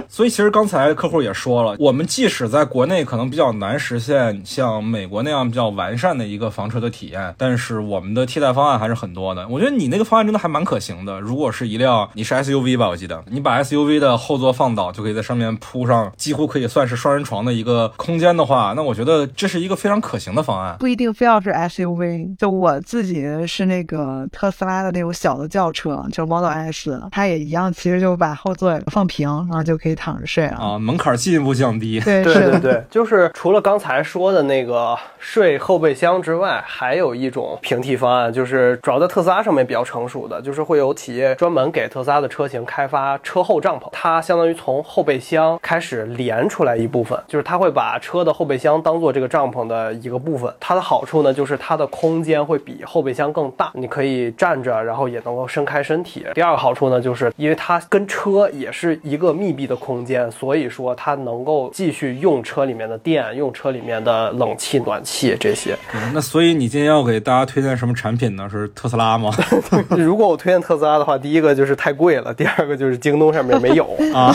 所以其实刚才客户也说了，我们即使在国内可能比较难实现像美国那样比较完善的一个房车的体验，但是我们的替代方案还是很多的。我觉得你那个方案真的还蛮可行的。如果是一辆你是 SUV 吧，我记得你把 SUV 的后座放倒，就可以在上面铺上几乎可以算是双人床的一个空间的话，那我觉得这是一个非常可行的方案。不一定非要是 SUV，就我自己是那个特斯拉的那种小的轿车，就 Model S，它也一样，其实就把后座放平，然后就可以躺着睡了。啊，门槛进一步降低。对，对，对对，就是除了刚才说的那个睡后备箱之外，还有一种平替方案，就是主要在特斯拉上面比较成熟的，就是会有企业专门给特斯拉的车型开发车后帐篷，它相当于从后备箱开始连出来一部分，就是它会把车的后备箱当做这个帐篷的一个部分。它的好处呢，就是它的空间会比后备箱更大，你可以站着，然后也能够伸开身体。第二个好处呢，就是因为它跟车也是一个密闭的空间，所以说它能够继续用车里面的电，用车里面的冷气、暖气这些。嗯 那所以你今天要给大家推荐什么产品呢？是特斯拉吗？如果我推荐特斯拉的话，第一个就是太贵了，第二个就是京东上面没有 啊。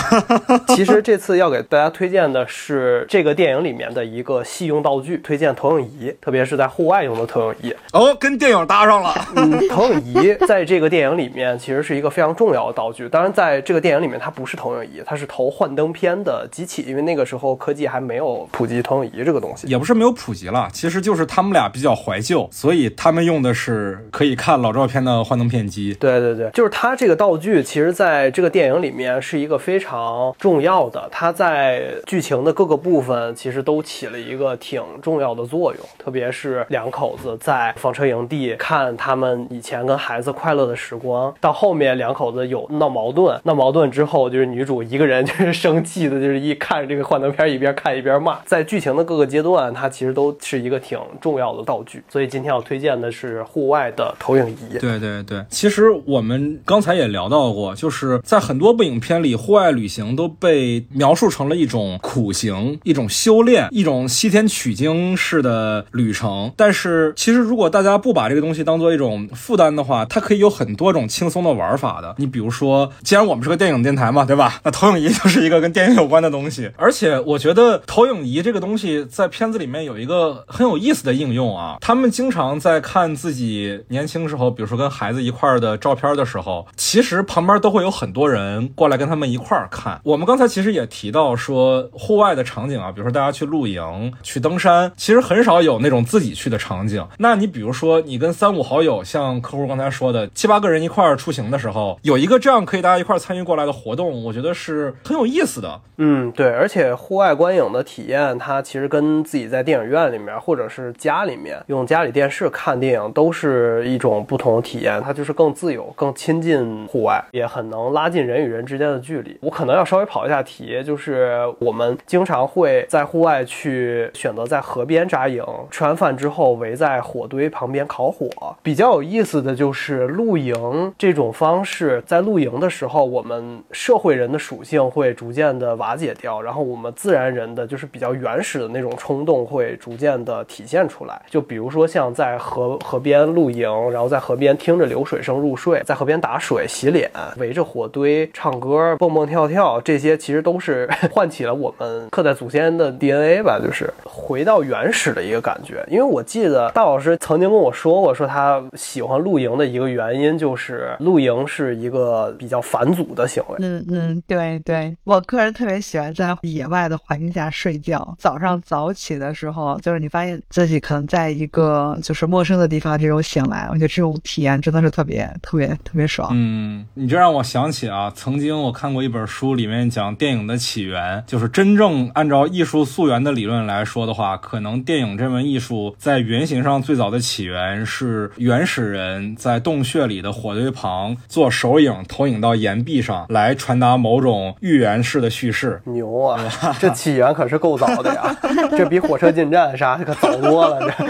其实这次要给大家推荐的是这个电影里面的一个戏用道具，推荐投影仪，特别是在户外用的投影仪。哦，跟电影搭上了。嗯，投影仪在这个电影里面其实是一个非常重要的道具。当然，在这个电影里面，它不是投影仪，它是投幻灯片的机器，因为那个时候科技还没有普及投影仪这个东西。也不是没有普及了，其实就是他们俩比较怀旧，所以他们用的是可以看老照片的幻灯片机。对对对，就是它这个道具，其实在这个电影里面是一个非常重要的，它在剧情的各个部分其实都起了一个挺重要的作用，特特别是两口子在房车营地看他们以前跟孩子快乐的时光，到后面两口子有闹矛盾，闹矛盾之后就是女主一个人就是生气的，就是一看这个幻灯片一边看一边骂，在剧情的各个阶段，它其实都是一个挺重要的道具，所以今天要推荐的是户外的投影仪。对对对，其实我们刚才也聊到过，就是在很多部影片里，户外旅行都被描述成了一种苦行、一种修炼、一种西天取经式的旅旅程。但是，其实如果大家不把这个东西当做一种负担的话，它可以有很多种轻松的玩法的。你比如说，既然我们是个电影电台嘛，对吧？那投影仪就是一个跟电影有关的东西。而且，我觉得投影仪这个东西在片子里面有一个很有意思的应用啊。他们经常在看自己年轻时候，比如说跟孩子一块儿的照片的时候，其实旁边都会有很多人过来跟他们一块儿看。我们刚才其实也提到说，户外的场景啊，比如说大家去露营、去登山，其实很少有那种自己去的场景。那你比如说，你跟三五好友，像客户刚才说的，七八个人一块儿出行的时候，有一个这样可以大家一块儿参与过来的活动，我觉得是很有意思的。嗯，对，而且户外观影的体验，它其实跟自己在电影院里面或者是家里面用家里电视看电影，都是一种不同的体验。它就是更自由、更亲近户外，也很能拉近人与人之间的距离。我可能要稍微跑一下题，就是我们经常会在户外去选择在河边扎营，吃完饭之后围在火堆旁边烤火。比较有意思的就是露营这种方式，在露营的时候，我们社会人的属性会逐渐的瓦解掉，然后我们自然人的就是比较原始的那种冲动会逐渐的体现出来。就比如说像在河河边露营，然后在河边听着流水声入睡，在河边打水洗脸，围着火堆唱歌蹦蹦跳跳，这些其实都是 唤起了我们刻在祖先的 DNA 吧，就是回到原始的一个感觉。因为我记得大老师曾经跟我说过，说他喜欢露营的一个原因就是露营是一个比较返祖的行为。嗯嗯，对对，我个人特别喜欢在野外的环境下睡觉。早上早起的时候，就是你发现自己可能在一个就是陌生的地方，这种醒来，我觉得这种体验真的是特别特别特别爽。嗯，你这让我想起啊，曾经我看过一本书，里面讲电影的起源，就是真正按照艺术溯源的理论来说的话，可能电影这门艺术在原型上最早的起源是原始人在洞穴里的火堆旁做手影，投影到岩壁上来传达某种寓言式的叙事。牛啊！这起源可是够早的呀，这比火车进站啥可早多了。这，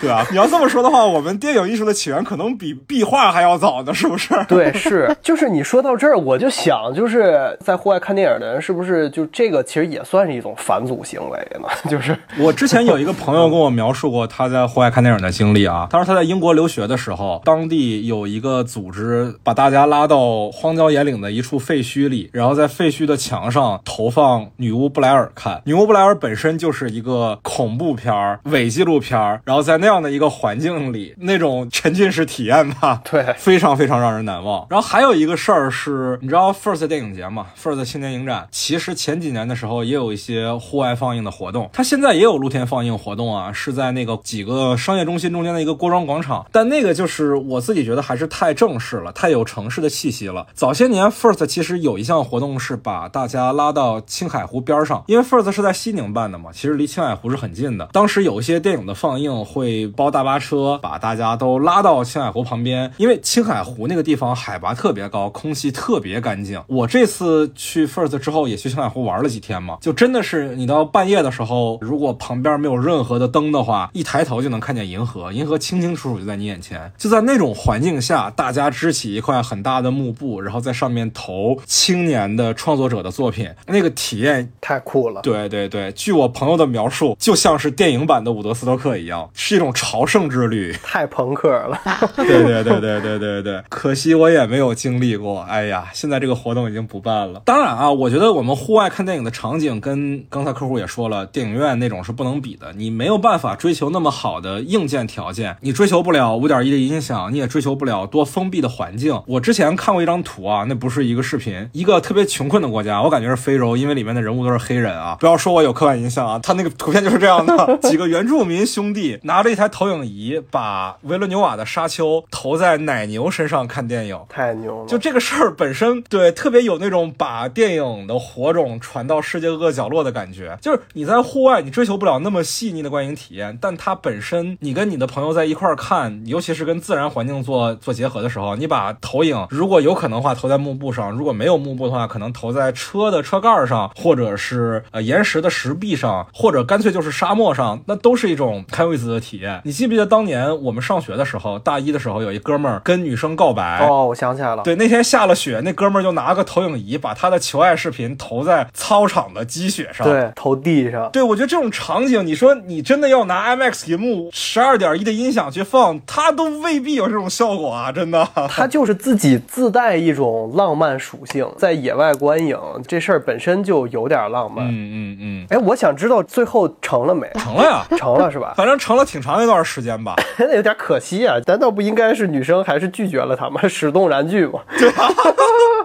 对啊，你要这么说的话，我们电影艺术的起源可能比壁画还要早呢，是不是？对，是，就是你说到这儿，我就想，就是在户外看电影的人，是不是就这个其实也算是一种返祖行为呢？就是我之前有一个朋友跟我描述过他在户外看电影的经历啊，他说他在英国留学的时候，当地有一个组织把大家拉到荒郊野岭的一处废墟里，然后在废墟的墙上投放《女巫布莱尔》看，《女巫布莱尔》本身就是一个恐怖片儿、伪纪录片儿，然后在那样的一个环境里，那种沉浸式体验吧，对，非常非常让人难忘。然后还有一个事儿是，你知道 First 电影节嘛？First 青年影展，其实前几年的时候也有一些户外放映的活动，它现在也有露天放映活动啊，是在那个几个商业中心中间的一个锅庄广场。但那个就是我自己觉得还是太正式了，太有城市的气息了。早些年 First 其实有一项活动是把大家拉到青海湖边上，因为 First 是在西宁办的嘛，其实离青海湖是很近的。当时有一些电影的放映会包大巴车，把大家都拉到青海湖旁边，因为青海湖那个地方海拔特别高，空气特别干净。我这次去 First 之后也去青海湖玩了几天嘛，就真的是你到半夜的时候，如果旁边没有任何的灯的话，一抬头就能看见银河，银河清清楚楚就在你眼前。就在那种环境下，大家支起一块很大的幕布，然后在上面投青年的创作者的作品，那个体验太酷了。对对对，据我朋友的描述，就像是电影版的伍德斯托克一样，是一种朝圣之旅。太朋克了。对对对对对对对，可惜我也没有经历过。哎呀，现在这个活动已经不办了。当然啊，我觉得我们户外看电影的场景跟刚才客户也说了，电影院那种是不能比的。你没有办法追求那么好的硬件条件，你追求不了五点一的音响，你也追求不了多封闭的环境。我之前看过一张图啊，那不是一个视频，一个特别穷困的国家，我感觉是非洲，因为里面的人物都是黑人啊。不要说我有刻板印象啊，他那个图片就是这样的，几个原住民兄弟拿着一台投影仪，把维伦纽瓦的沙丘投在奶牛身上看电影。太牛了！就这个事儿本身，对特别有那种把电影的火种传到世界各个角落的感觉。就是你在户外，你追求不了那么细腻的观影体验，但它本身，你跟你的朋友在一块儿看，尤其是跟自然环境做做结合的时候，你把投影如果有可能的话投在幕布上，如果没有幕布的话，可能投在车的车盖上，或者是呃岩石的石壁上，或者干脆就是沙漠上，那都是一种很有意思的体验。你记不记得当年我们上学的时候，大一的时候有一哥们儿跟女生告白？哦，我想起来了。对，那天下了雪，那哥们儿就拿个投影仪，把他的求爱视频投在操场的积雪上。对，投地上。对，我觉得这种场景，你说你真的要拿 IMAX 银幕十二点一的音响去放，它都未必有这种效果啊！真的，它就是自己自带一种浪漫属性，在野外观影这事儿本身就有点浪漫。嗯嗯嗯。哎，我想知道最后成了没？成了呀，成了是吧？反正成了挺长长一段时间吧。那有点可惜啊！难道不应该是女生还是拒绝了他吗？始动燃具吗？对啊，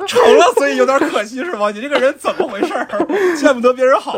成了，所以有点可惜是吗？你这个人怎么回事？见不得别人好。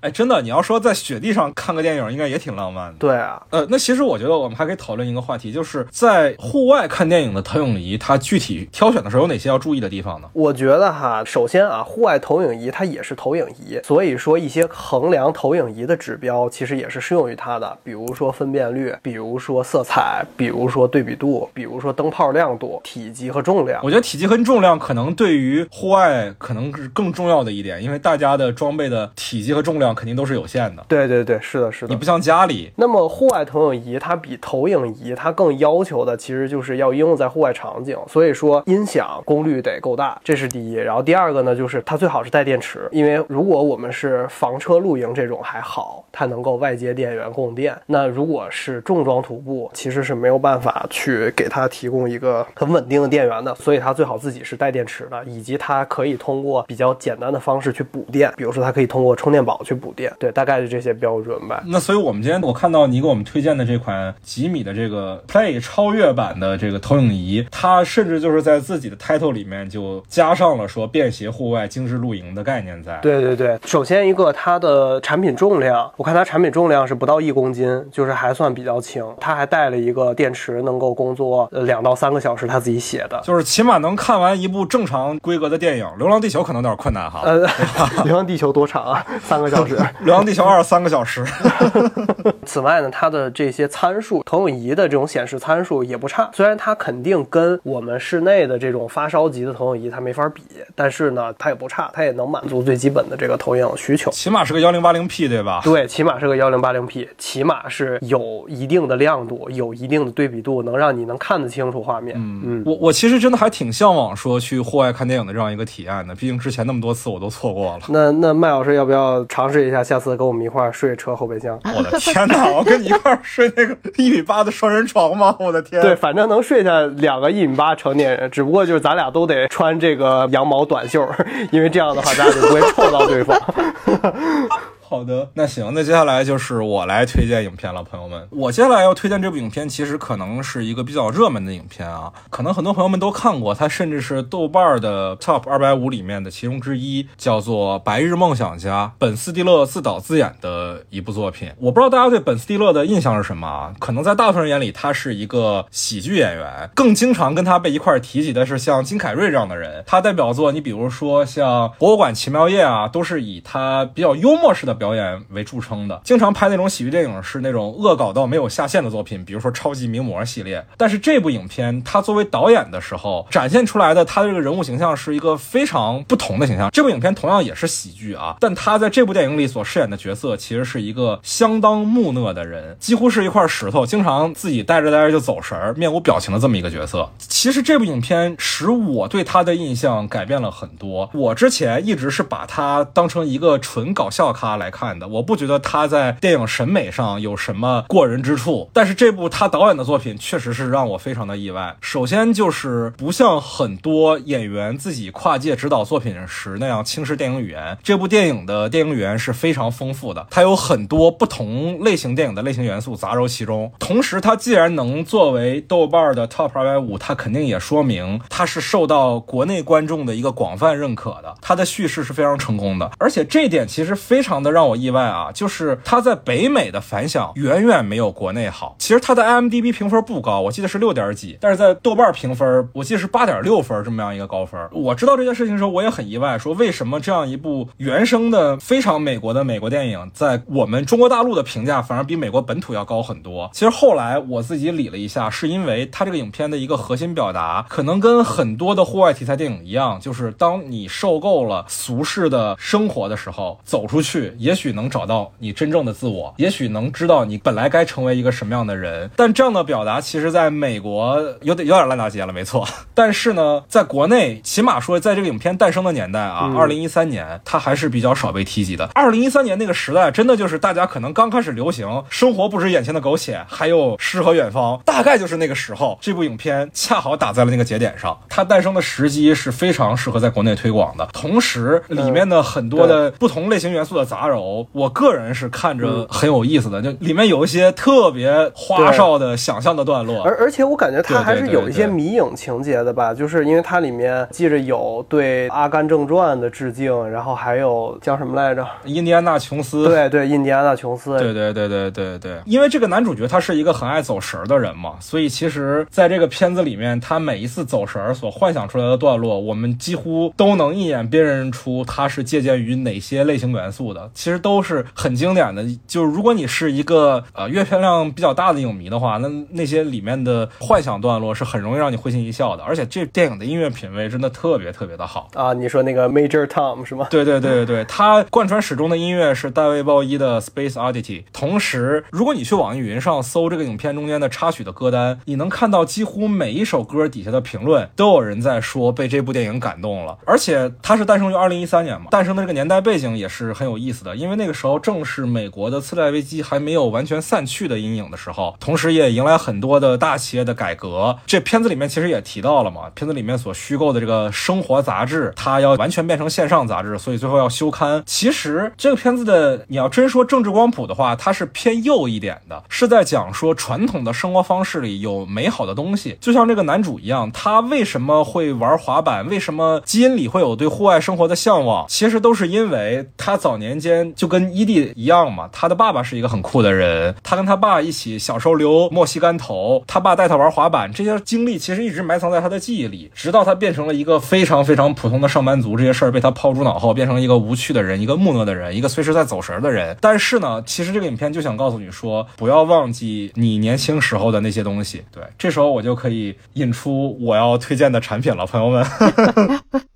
哎，真的，你要说在雪地上看个电影，应该也挺浪漫的。对啊，呃，那其实我觉得我们还可以讨论一个话题，就是在户外看电影的投影仪，它具体挑选的时候有哪些要注意的地方呢？我觉得哈，首先啊，户外投影仪它也是投影仪，所以说一些衡量投影仪的指标其实也是适用于它的，比如说分辨率，比如说色彩，比如说对比度，比如说灯泡亮度、体积和重量。我觉得体积和重量可能对于户外可能是更重要的一点，因为大家的装备的体积和重量肯定都是有限的。对对对，是的，是的。你不像家里，那么户外投影仪它比投影仪它更要求的其实就是要应用在户外场景，所以说音响功率得够大，这是第一。然后第二个呢，就是它最好是带电池，因为如果我们是房车露营这种还好，它能够外接电源供电。那如果是重装徒步，其实是没有办法去给它提供一个很稳定的电源的，所以它最好自己是带电池的，以及它可以通过比较简单的方式去补电，比如说它可以通过充电宝去补电。对，大概是这些标准吧。那所以我们今天我看到你给我们推荐的这款吉米的这个 Play 超越版的这个投影仪，它甚至就是在自己的 title 里面就加上了说便携户外精致露营的概念在。对对对，首先一个它的产品重量，我看它产品重量是不到一公斤，就是还算比较轻。它还带了一个电池，能够工作呃两到三个小时，他自己写的。就是起码能看完一部正常规格的电影，《流浪地球》可能有点困难哈。呃，《流浪地球》多长啊？三个小时。《流浪地球二》三个小时。此外呢，它的这些参数，投影仪的这种显示参数也不差。虽然它肯定跟我们室内的这种发烧级的投影仪它没法比，但是呢，它也不差，它也能满足最基本的这个投影需求。起码是个幺零八零 P 对吧？对，起码是个幺零八零 P，起码是有一定的亮度，有一定的对比度，能让你能看得清楚画面。嗯嗯，我我其实真的还挺向往说去户外看电影的这样一个体验的，毕竟之前那么多次我都错过了。那那麦老师要不要尝试一下？下次跟我们一块儿睡车后备箱？我的天哪！我跟你一块儿睡那个一米八的双人床吗？我的天！对，反正能睡下两个一米八成年人，只不过就是咱俩都得穿这个羊毛短袖，因为这样的话咱俩就不会臭到对方。好的，那行，那接下来就是我来推荐影片了，朋友们。我接下来要推荐这部影片，其实可能是一个比较热门的影片啊，可能很多朋友们都看过，它甚至是豆瓣的 Top 二百五里面的其中之一，叫做《白日梦想家》，本·斯蒂勒自导自演的一部作品。我不知道大家对本·斯蒂勒的印象是什么啊？可能在大部分人眼里，他是一个喜剧演员，更经常跟他被一块儿提及的是像金凯瑞这样的人。他代表作，你比如说像《博物馆奇妙夜》啊，都是以他比较幽默式的表演为著称的，经常拍那种喜剧电影是那种恶搞到没有下限的作品，比如说《超级名模》系列。但是这部影片，他作为导演的时候展现出来的他的这个人物形象是一个非常不同的形象。这部影片同样也是喜剧啊，但他在这部电影里所饰演的角色其实是一个相当木讷的人，几乎是一块石头，经常自己待着待着就走神儿，面无表情的这么一个角色。其实这部影片使我对他的印象改变了很多。我之前一直是把他当成一个纯搞笑咖来看的。我不觉得他在电影审美上有什么过人之处，但是这部他导演的作品确实是让我非常的意外。首先就是不像很多演员自己跨界指导作品时那样轻视电影语言，这部电影的电影语言是非常丰富的，它有很多不同类型电影的类型元素杂糅其中。同时，它既然能作为豆瓣的 Top 二百五，它肯定也说明它是受到国内观众的一个广泛认可的，它的叙事是非常成功的，而且这一点其实非常的让让我意外。啊，就是它在北美的反响远远没有国内好。其实它的 IMDB 评分不高，我记得是六点几，但是在豆瓣评分，我记得是八点六分这么样一个高分。我知道这件事情的时候，我也很意外，说为什么这样一部原生的非常美国的美国电影，在我们中国大陆的评价反而比美国本土要高很多。其实后来我自己理了一下，是因为它这个影片的一个核心表达，可能跟很多的户外题材电影一样，就是当你受够了俗世的生活的时候，走出去，也许能。找到你真正的自我，也许能知道你本来该成为一个什么样的人。但这样的表达，其实在美国有点有点烂大街了，没错。但是呢，在国内，起码说在这个影片诞生的年代啊，二零一三年，它还是比较少被提及的。二零一三年那个时代，真的就是大家可能刚开始流行“生活不止眼前的苟且，还有诗和远方”，大概就是那个时候，这部影片恰好打在了那个节点上。它诞生的时机是非常适合在国内推广的，同时里面的很多的不同类型元素的杂糅，我个人是看着很有意思的。就里面有一些特别花哨的想象的段落，而而且我感觉它还是有一些迷影情节的吧，就是因为它里面记着有对《阿甘正传》的致敬，然后还有叫什么来着？印第安纳琼斯。对对，印第安纳琼斯。对对对对对对，因为这个男主角他是一个很爱走神儿的人嘛，所以其实在这个片子里面，他每一次走神儿所幻想出来的段落，我们几乎都能一眼辨认出他是借鉴于哪些类型元素的，其实都是很经典的。就是如果你是一个呃阅片量比较大的影迷的话，那那些里面的幻想段落是很容易让你会心一笑的，而且这电影的音乐品味真的特别特别的好。啊，你说那个 Major Tom 是吗？对对对对对，它贯穿始终的音乐是大卫鲍伊的《Space Oddity》。同时，如果你去网易云上搜这个影片中间的插曲的歌单，你能看到几乎每一首歌底下的评论都有人在说被这部电影感动了。而且它是诞生于二零一三年嘛，诞生的这个年代背景也是很有意思的，因为那个时候正是美国的次贷危机还没有完全散去的阴影的时候，同时也迎来很多的大企业的改革。这片子里面其实也提到了嘛，片子里面所虚构的这个生活杂志，它要完全变成线上杂志，所以最后要休刊。其实这个片子的，你要真说政治光谱的话，它是偏右一点的，是在讲说传统的生活方式里有美好的东西，就像这个男主一样，他为什么会玩滑板，为什么基因里会有对户外生活的向往，其实都是因为他早年间就跟伊蒂一样嘛，他的爸爸是一个很酷的人，他跟他爸一起小时候留墨西干头，他爸带他玩滑板，这些经历其实一直埋藏在他的记忆里，直到他变成了一个非常非常普通的上班族，这些事儿被他抛诸脑后，变成一个无趣的人，一个木讷的人，一个随时在走神的人。但是呢，其实这个影片就想告诉你说，不要忘记你年轻时候的那些东西。对，这时候我就可以引出我要推荐的产品了，朋友们。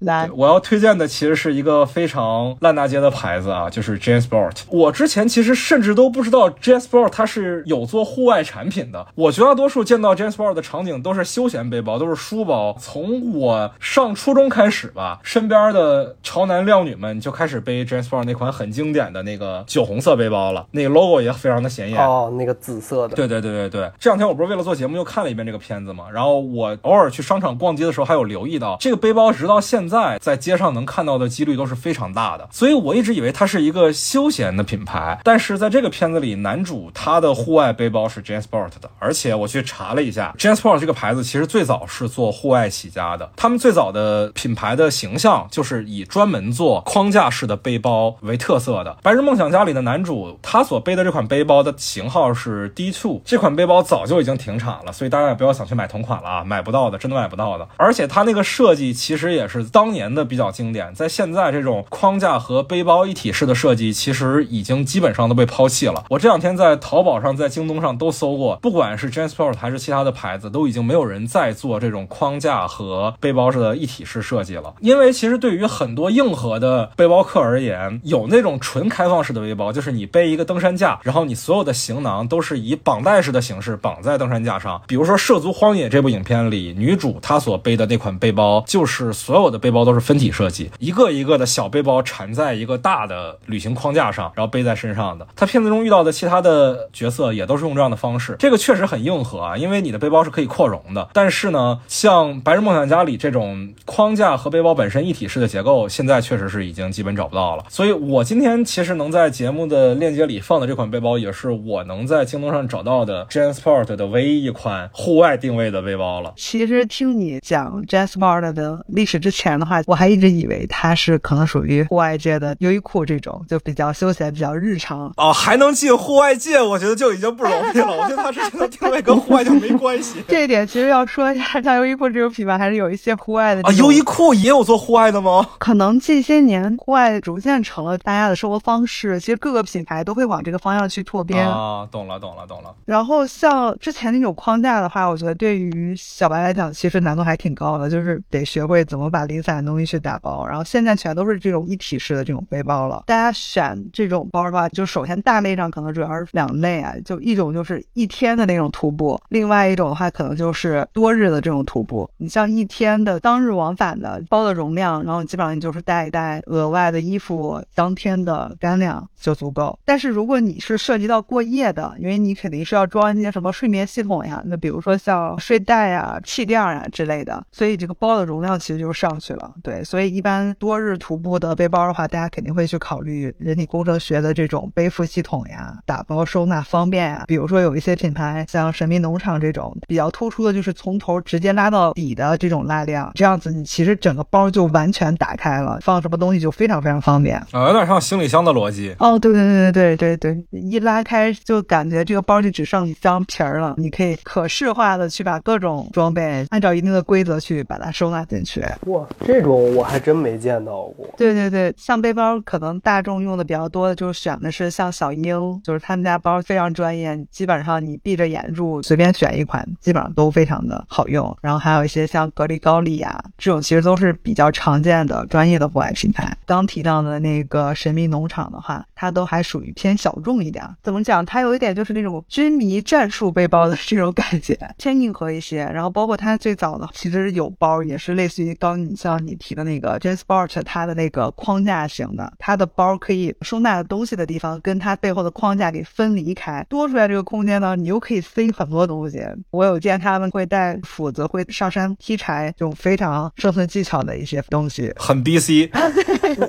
来，我要推荐的其实是一个非常烂大街的牌子啊，就是 JanSport。我之前其实甚至都不知道 JanSport 它是有做户外产品的。我绝大多数见到 JanSport 的场景都是休闲背包，都是书包。从我上初中开始吧，身边的潮男靓女们就开始背 JanSport 那款很经典的那个酒红色背包了，那个 logo 也非常的显眼。哦，那个紫色的。对对对对对，这两天我不是为了做节目又看了一遍这个片子嘛，然后我偶尔去商场逛街的时候还有留意到这个背包，直到现在在街上能看到的几率都是非常大的，所以我一直以为它是一个休闲的品牌，但是在这个片子里，男主他的户外背包是 JanSport 的，而且我去查了一下，JanSport 这个牌子其实最早是做户外起家的，他们最早的品牌的形象就是以专门做框架式的背包为特色的。白日梦想家里的男主他所背的这款背包的型号是 D2，这款背包早就已经停产了，所以大家也不要想去买同款了啊，买不到的，真的买不到的。而且它那个设计其实也是当年的比较经典，在现在这种框架和背包一体式的设计，计其实已经基本上都被抛弃了。我这两天在淘宝上、在京东上都搜过，不管是 JanSport 还是其他的牌子，都已经没有人再做这种框架和背包式的一体式设计了。因为其实对于很多硬核的背包客而言，有那种纯开放式的背包，就是你背一个登山架，然后你所有的行囊都是以绑带式的形式绑在登山架上。比如说《涉足荒野》这部影片里，女主她所背的那款背包，就是所有的背包都是分体设计，一个一个的小背包缠在一个大的旅旅行框架上，然后背在身上的。他片子中遇到的其他的角色也都是用这样的方式，这个确实很硬核啊，因为你的背包是可以扩容的。但是呢，像《白日梦想家》里这种框架和背包本身一体式的结构，现在确实是已经基本找不到了。所以我今天其实能在节目的链接里放的这款背包，也是我能在京东上找到的 JanSport 的唯一一款户外定位的背包了。其实听你讲 JanSport 的历史之前的话，我还一直以为它是可能属于户外界的优衣库这种，就比较休闲、比较日常。哦，还能进户外界，我觉得就已经不容易了。我觉得它之前的定位跟户外就没关系 这一点其实要说一下，像优衣库这种品牌还是有一些户外的啊。优衣库也有做户外的吗？可能这些年户外逐渐成了大家的生活方式，其实各个品牌都会往这个方向去拓边。啊，懂了，懂了，懂了。然后像之前那种框架的话，我觉得对于小白来讲，其实难度还挺高的，就是得学会怎么把零散的东西去打包。然后现在全都是这种一体式的这种背包了。大家选这种包的话，就首先大类上可能主要是两类啊，就一种就是一天的那种徒步，另外一种的话可能就是多日的这种徒步。你像一天的当日往返的包的容量，然后基本上你就是带一带额外的衣服，当天的干粮就足够。但是如果你是涉及到过夜的，因为你肯定是要装一些什么睡眠系统呀，那比如说像睡袋呀、气垫啊之类的，所以这个包的容量其实就上去了。了。对，所以一般多日徒步的背包的话，大家肯定会去考虑人体工程学的这种背负系统呀，打包收纳方便呀。比如说有一些品牌像神秘农场这种比较突出的，就是从头直接拉到底的这种拉链，这样子你其实整个包就完全打开了，放什么东西就非常非常方便。啊，有点像行李箱的逻辑。哦，对对对对对对对，一拉开就感觉这个包就只剩一张皮儿了，你可以可视化的去把各种装备按照一定的规则去把它收纳进去。哇，这种我还真没见到过。对对对，像背包可能大众用的比较多的，就是选的是像小鹰，就是他们家包非常专业，基本上你闭着眼入随便选一款，基本上都非常的好用。然后还有一些像格力高丽呀这种，其实都是比较常见的专业的户外品牌。刚提到的那个神秘农场的话，它都还属于偏小众一点。怎么讲？它有一点就是那种军迷战术背包的这种感觉，偏硬核一些。然后包括它最早的其实有包也是类似于刚你像你提的那个 JanSport，它的那个框架型的，它的包可以收纳东西的地方跟它背后的框架给分离开，多出来这个空间呢，你又可以塞很多东西。我有见他们会带斧子，会上山劈柴，这种非常生存技巧的一些东西。很 BC，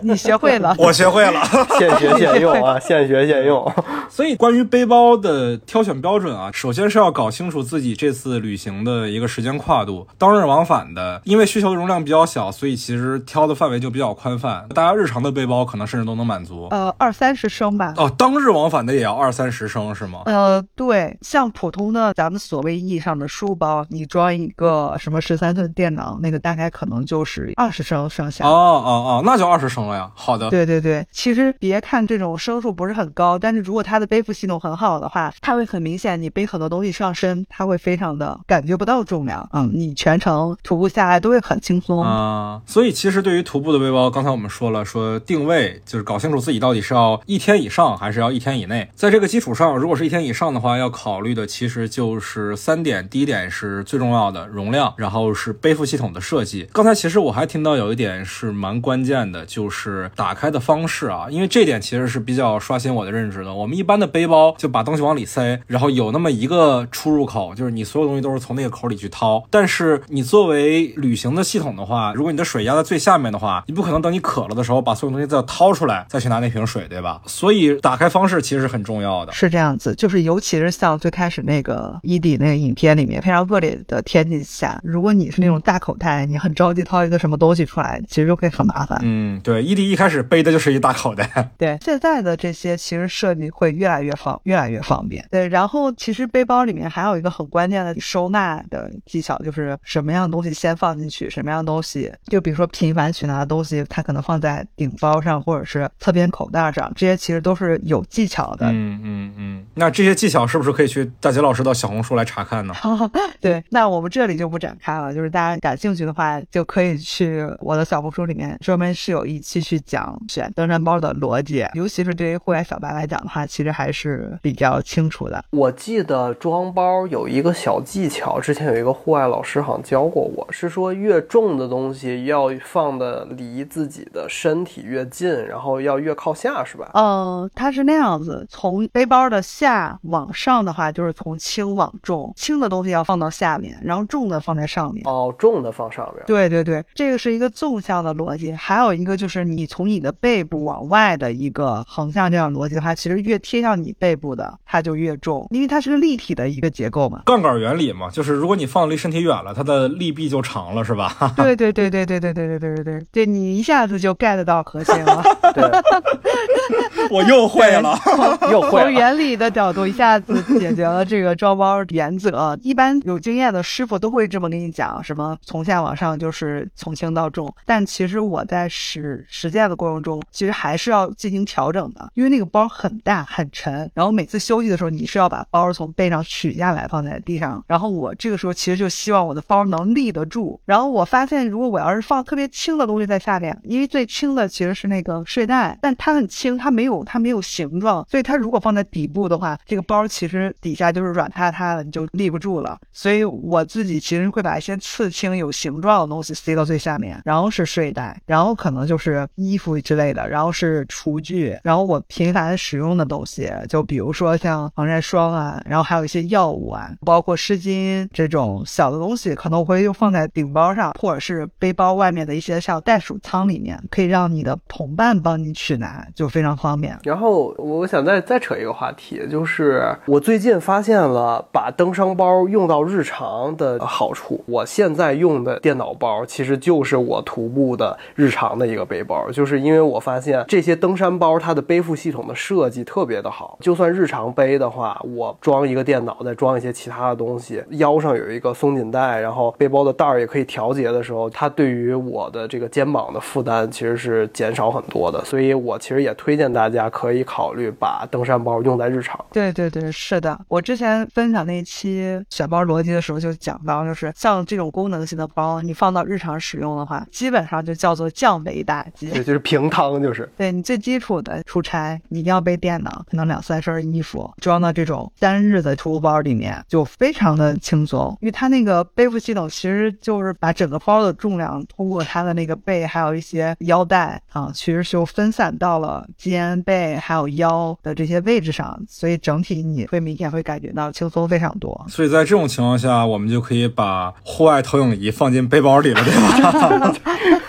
你学会了，我学会了，现学现用啊，现学现用。所以关于背包的挑选标准啊，首先是要搞清楚自己这次旅行的一个时间跨度，当日往返的，因为需求的容量比较小，所以其实挑的范围就比较宽泛，大家日常的背包可能甚至都能满足。呃，二三十升吧。哦，当日往返的也要二三十升是吗？呃，对，像普通的咱们所谓意义上的书包，你装一个什么十三寸电脑，那个大概可能就是二十升上下。哦哦哦，那就二十升了呀。好的。对对对，其实别看这种升数不是很高，但是如果它它的背负系统很好的话，它会很明显，你背很多东西上身，它会非常的感觉不到重量。嗯，你全程徒步下来都会很轻松。啊，所以其实对于徒步的背包，刚才我们说了，说定位就是搞清楚自己到底是要一天以上还是要一天以内。在这个基础上，如果是一天以上的话，要考虑的其实就是三点。第一点是最重要的容量，然后是背负系统的设计。刚才其实我还听到有一点是蛮关键的，就是打开的方式啊，因为这点其实是比较刷新我的认知的。我们一般的背包就把东西往里塞，然后有那么一个出入口，就是你所有东西都是从那个口里去掏。但是你作为旅行的系统的话，如果你的水压在最下面的话，你不可能等你渴了的时候把所有东西再掏出来再去拿那瓶水，对吧？所以打开方式其实是很重要的。是这样子，就是尤其是像最开始那个伊迪那个影片里面，非常恶劣的天气下，如果你是那种大口袋，你很着急掏一个什么东西出来，其实就会很麻烦。嗯，对，伊迪一开始背的就是一大口袋。对，现在的这些其实设计会越来越方，越来越方便。对，然后其实背包里面还有一个很关键的收纳的技巧，就是什么样的东西先放进去，什么样的东西，就比如说频繁取拿的东西，它可能放在顶包上或者是侧边口袋上，这些其实都是有技巧的。嗯嗯嗯，那这些技巧是不是可以去大杰老师的小红书来查看呢？对，那我们这里就不展开了，就是大家感兴趣的话，就可以去我的小红书里面，专门是有一期去讲选登山包的逻辑，尤其是对于户外小白来讲的话，其实还是比较清楚的。我记得装包有一个小技巧，之前有一个户外老师好像教过我，是说越重的东西要放的离自己的身体越近，然后要越靠下，是吧？嗯，它是那样子，从背包的下往上的话，就是从轻往重，轻的东西要放到下面，然后重的放在上面。哦，重的放上面。对对对，这个是一个纵向的逻辑，还有一个就是你从你的背部往外的一个横向这样逻辑的话，其实越贴向你背部的，它就越重，因为它是个立体的一个结构嘛。杠杆原理嘛，就是如果你放离身体远了，它的力臂就长了，是吧？对对对对对对对对对对对，对你一下子就 get 到核心了。对，我又会了，又会了。从原理的角度一下子解决了这个装包原则。一般有经验的师傅都会这么跟你讲，什么从下往上就是从轻到重。但其实我在实实践的过程中，其实还是要进行调整的，因为那个包很大很沉，然后每次休息的时候，你是要把包从背上取下来放在地上。然后我这个时候其实就希望我的包能立得住。然后我发现，如果我要是放特别轻的东西在下面，因为最轻的其实是那个睡袋，但它很轻，它没有它没有形状，所以它如果放在底部的话，这个包其实底下就是软塌塌的，你就立不住了。所以我自己其实会把一些刺青有形状的东西塞到最下面，然后是睡袋，然后可能就是衣服之类的，然后是厨具，然后我频繁使用的东西，就比如说像防晒霜啊，然后还有一些药物啊，包括湿巾这种小的东西，可能我会又放在顶包上，或者是背包外面的一些像袋鼠仓里面，可以让你的同伴帮你取拿，就非常方便。然后我想再再扯一个话题，就是我最近发现了把登山包用到日常的好处。我现在用的电脑包其实就是我徒步的日常的一个背包，就是因为我发现这些登山包它的背负系统的设计特别的好，就算日常背的话，我装一个电脑，再装一些其他的东西，腰上有一个松紧带，然后背包的带儿也可以调节的时候，它对于我的这个肩膀的负担其实是减少很多的。所以我其实也推荐大家可以考虑把登山包用在日常。对对对，是的。我之前分享那期选包逻辑的时候就讲到，就是像这种功能性的包，你放到日常使用的话，基本上就叫做降维打击。对，就是平汤，就是对你最基础的出差，你一定要背电脑，可能两三身衣服装到这种单日的徒步包里面，就非常的轻松。因为它那个背负系统其实就是把整个包的重量通过它的那个背，还有一些腰带啊，其实就分散到了肩背还有腰的这些位置上，所以整体你会明显会感觉到轻松非常多。所以在这种情况下，我们就可以把户外投影仪放进背包里了，对吧？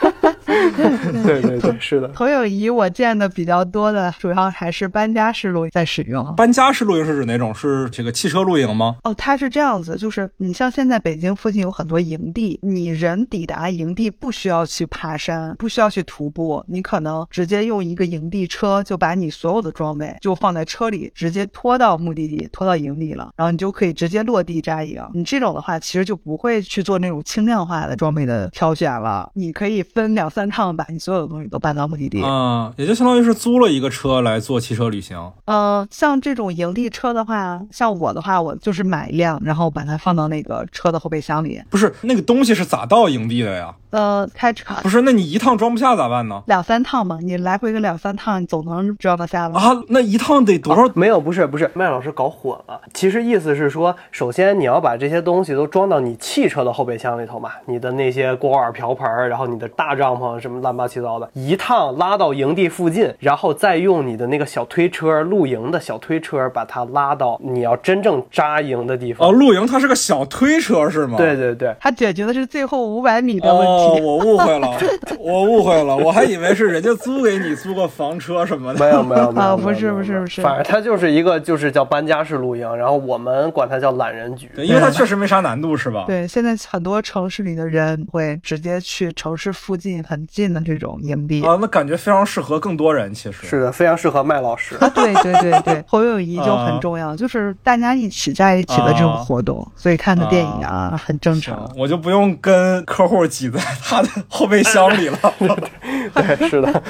对对对，是的。投影仪我见的比较多的，主要还是搬家式露营在使用。搬家式露营是指哪种？是这个汽车露营吗？哦，它是这样子，就是你像现在北京附近有很多营地，你人抵达营地不需要去爬山，不需要去徒步，你可能直接用一个营地车就把你所有的装备就放在车里，直接拖到目的地，拖到营地了，然后你就可以直接落地扎营。你这种的话，其实就不会去做那种轻量化的装备的挑选了，你可以分两三趟把你所有的东西都搬到目的地。嗯、也就相当于是租了一个车来做汽车旅行。呃，像这种营地车的话，像我的话，我就是买一辆，然后把它放到那个车的后备箱里。不是那个东西是咋到营地的呀？呃，开车不是，那你一趟装不下咋办呢？两三趟嘛，你来回个两三趟，你总能装得下吧？啊，那一趟得多少？没有，不是不是，麦老师搞混了。其实意思是说，首先你要把这些东西都装到你汽车的后备箱里头嘛，你的那些锅碗瓢盆，然后你的大帐篷什么乱八七糟的，一趟拉到营地附近，然后再用你的那个小推车，露营的小推车把它拉到你要真正扎营的地方。哦，露营它是个小推车是吗？对对对，它解决的是最后五百米的问哦，题。我误会了，我误会了，我还以为是人家租给你租个房车什么的。没有没有 没有，啊不是不是不是反正它就是一个就是叫搬家式露营，然后我们管它叫懒人局。对，因为它确实没啥难度，是吧？对，现在很多城市里的人会直接去城市附近很近的这种营地。啊，那感觉非常适合更多人，其实是的，非常适合麦老师。啊，对对对对，投影仪就很重要，就是大家一起在一起的这种活动，所以看的电影啊很正常。，我就不用跟客户挤在 他的后备箱里了。对，是的。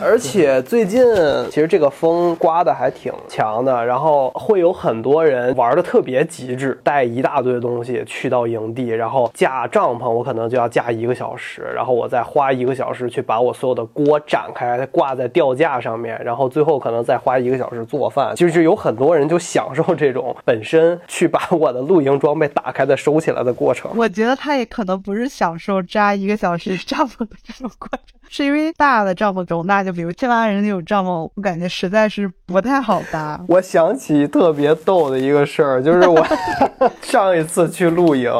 而且最近其实这个风刮的还挺强的，然后会有很多人玩的特别极致，带一大堆东西去到营地，然后架帐篷，我可能就要架一个小时，然后我再花一个小时去把我所有的锅展开，挂在吊架上面，然后最后可能再花一个小时做饭。就是有很多人就享受这种本身去把我的露营装备打开再收起来的过程。我觉得他也可能不是享受扎一个小时帐篷的这种过程，是因为大的帐篷容纳，就比如七八人那种帐篷，我感觉实在是不太好搭。我想起特别逗的一个事儿，就是我 上一次去露营，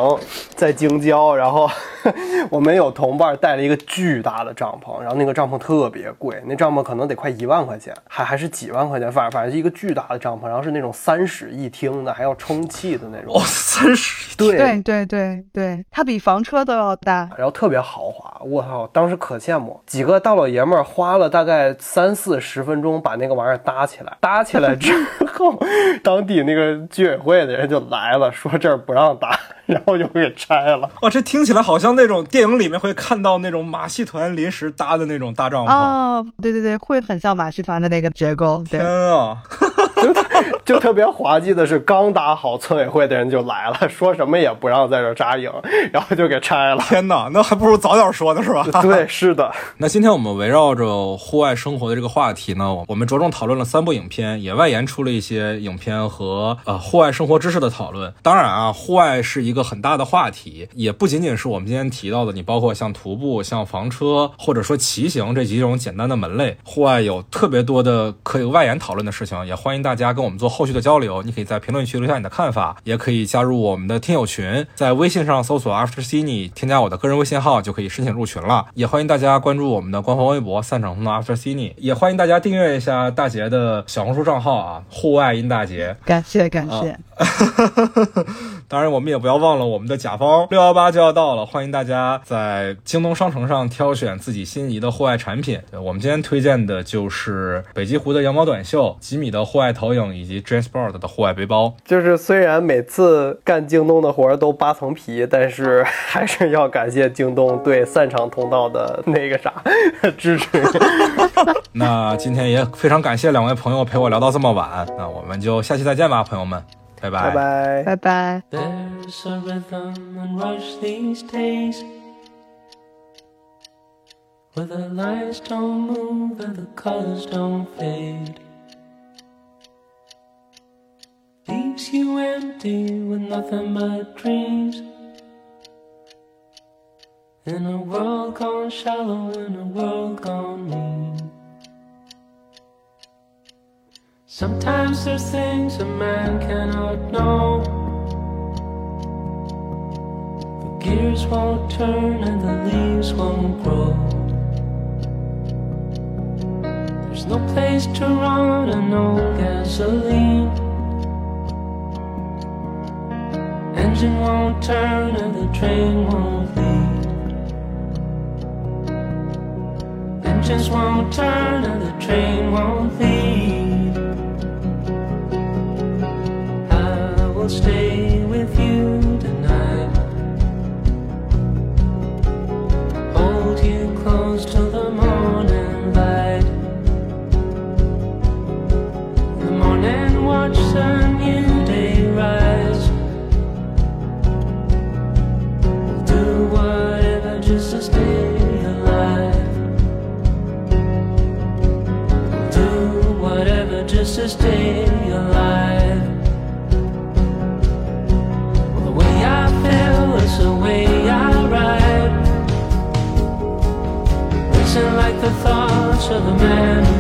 在京郊，然后 我们有同伴带了一个巨大的帐篷，然后那个帐篷特别贵，那帐篷可能得快一万块钱，还还是几万块钱，反正反正是一个巨大的帐篷，然后是那种三室一厅的，还要充气的那种哦，，三十对对对对对，它比房车都要大。然后特别豪华，我靠，当时可羡慕，几个大老爷们儿花了大概三四十分钟把那个玩意儿搭起来，搭起来之后，当地那个居委会的人就来了，说这儿不让搭，然后就给拆了。哇，这听起来好像那种电影里面会看到那种马戏团临时搭的那种大帐篷。哦，对对对，会很像马戏团的那个结构。对天，啊！就特别滑稽的是，刚打好，村委会的人就来了，说什么也不让在这扎营，然后就给拆了。天哪，那还不如早点说呢，是吧？对，是的。那今天我们围绕着户外生活的这个话题呢，我们着重讨论了三部影片，也外延出了一些影片和呃户外生活知识的讨论。当然啊，户外是一个很大的话题，也不仅仅是我们今天提到的，你包括像徒步、像房车或者说骑行这几种简单的门类，户外有特别多的可以外延讨论的事情，也欢迎大家跟我们做后续的交流。你可以在评论区留下你的看法，也可以加入我们的听友群，在微信上搜索 After Cini，添加我的个人微信号就可以申请入群了。也欢迎大家关注我们的官方微博“散场通道 After Cini”，也欢迎大家订阅一下大杰的小红书账号啊，户外音大杰。感谢感谢。当然，我们也不要忘了我们的甲方六幺八就要到了，欢迎大家在京东商城上挑选自己心仪的户外产品。我们今天推荐的就是北极狐的羊毛短袖、吉米的户外投影以及 JanSport 的户外背包。就是虽然每次干京东的活儿都扒层皮，但是 还是要感谢京东对散场通道的那个啥支持。那今天也非常感谢两位朋友陪我聊到这么晚，那我们就下期再见吧，朋友们，拜拜拜拜。拜拜。There's a rhythm and rush these days where the lights don't move and the colors don't fade. Leaves you empty with nothing but dreams. In a world gone shallow, in a world gone mean. Sometimes there's things a man cannot know. The gears won't turn and the leaves won't grow. There's no place to run and no gasoline. Engine won't turn and the train won't leave. Engines won't turn and the train won't leave. I will stay with you just to stay alive. Well, the way I feel is the way I ride. Listen like the thoughts of a man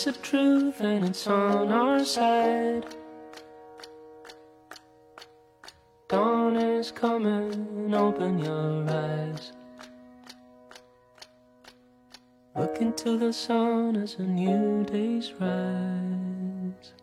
Is a truth and it's on our side. Dawn is coming, open your eyes. Look into the sun as a new day's rise.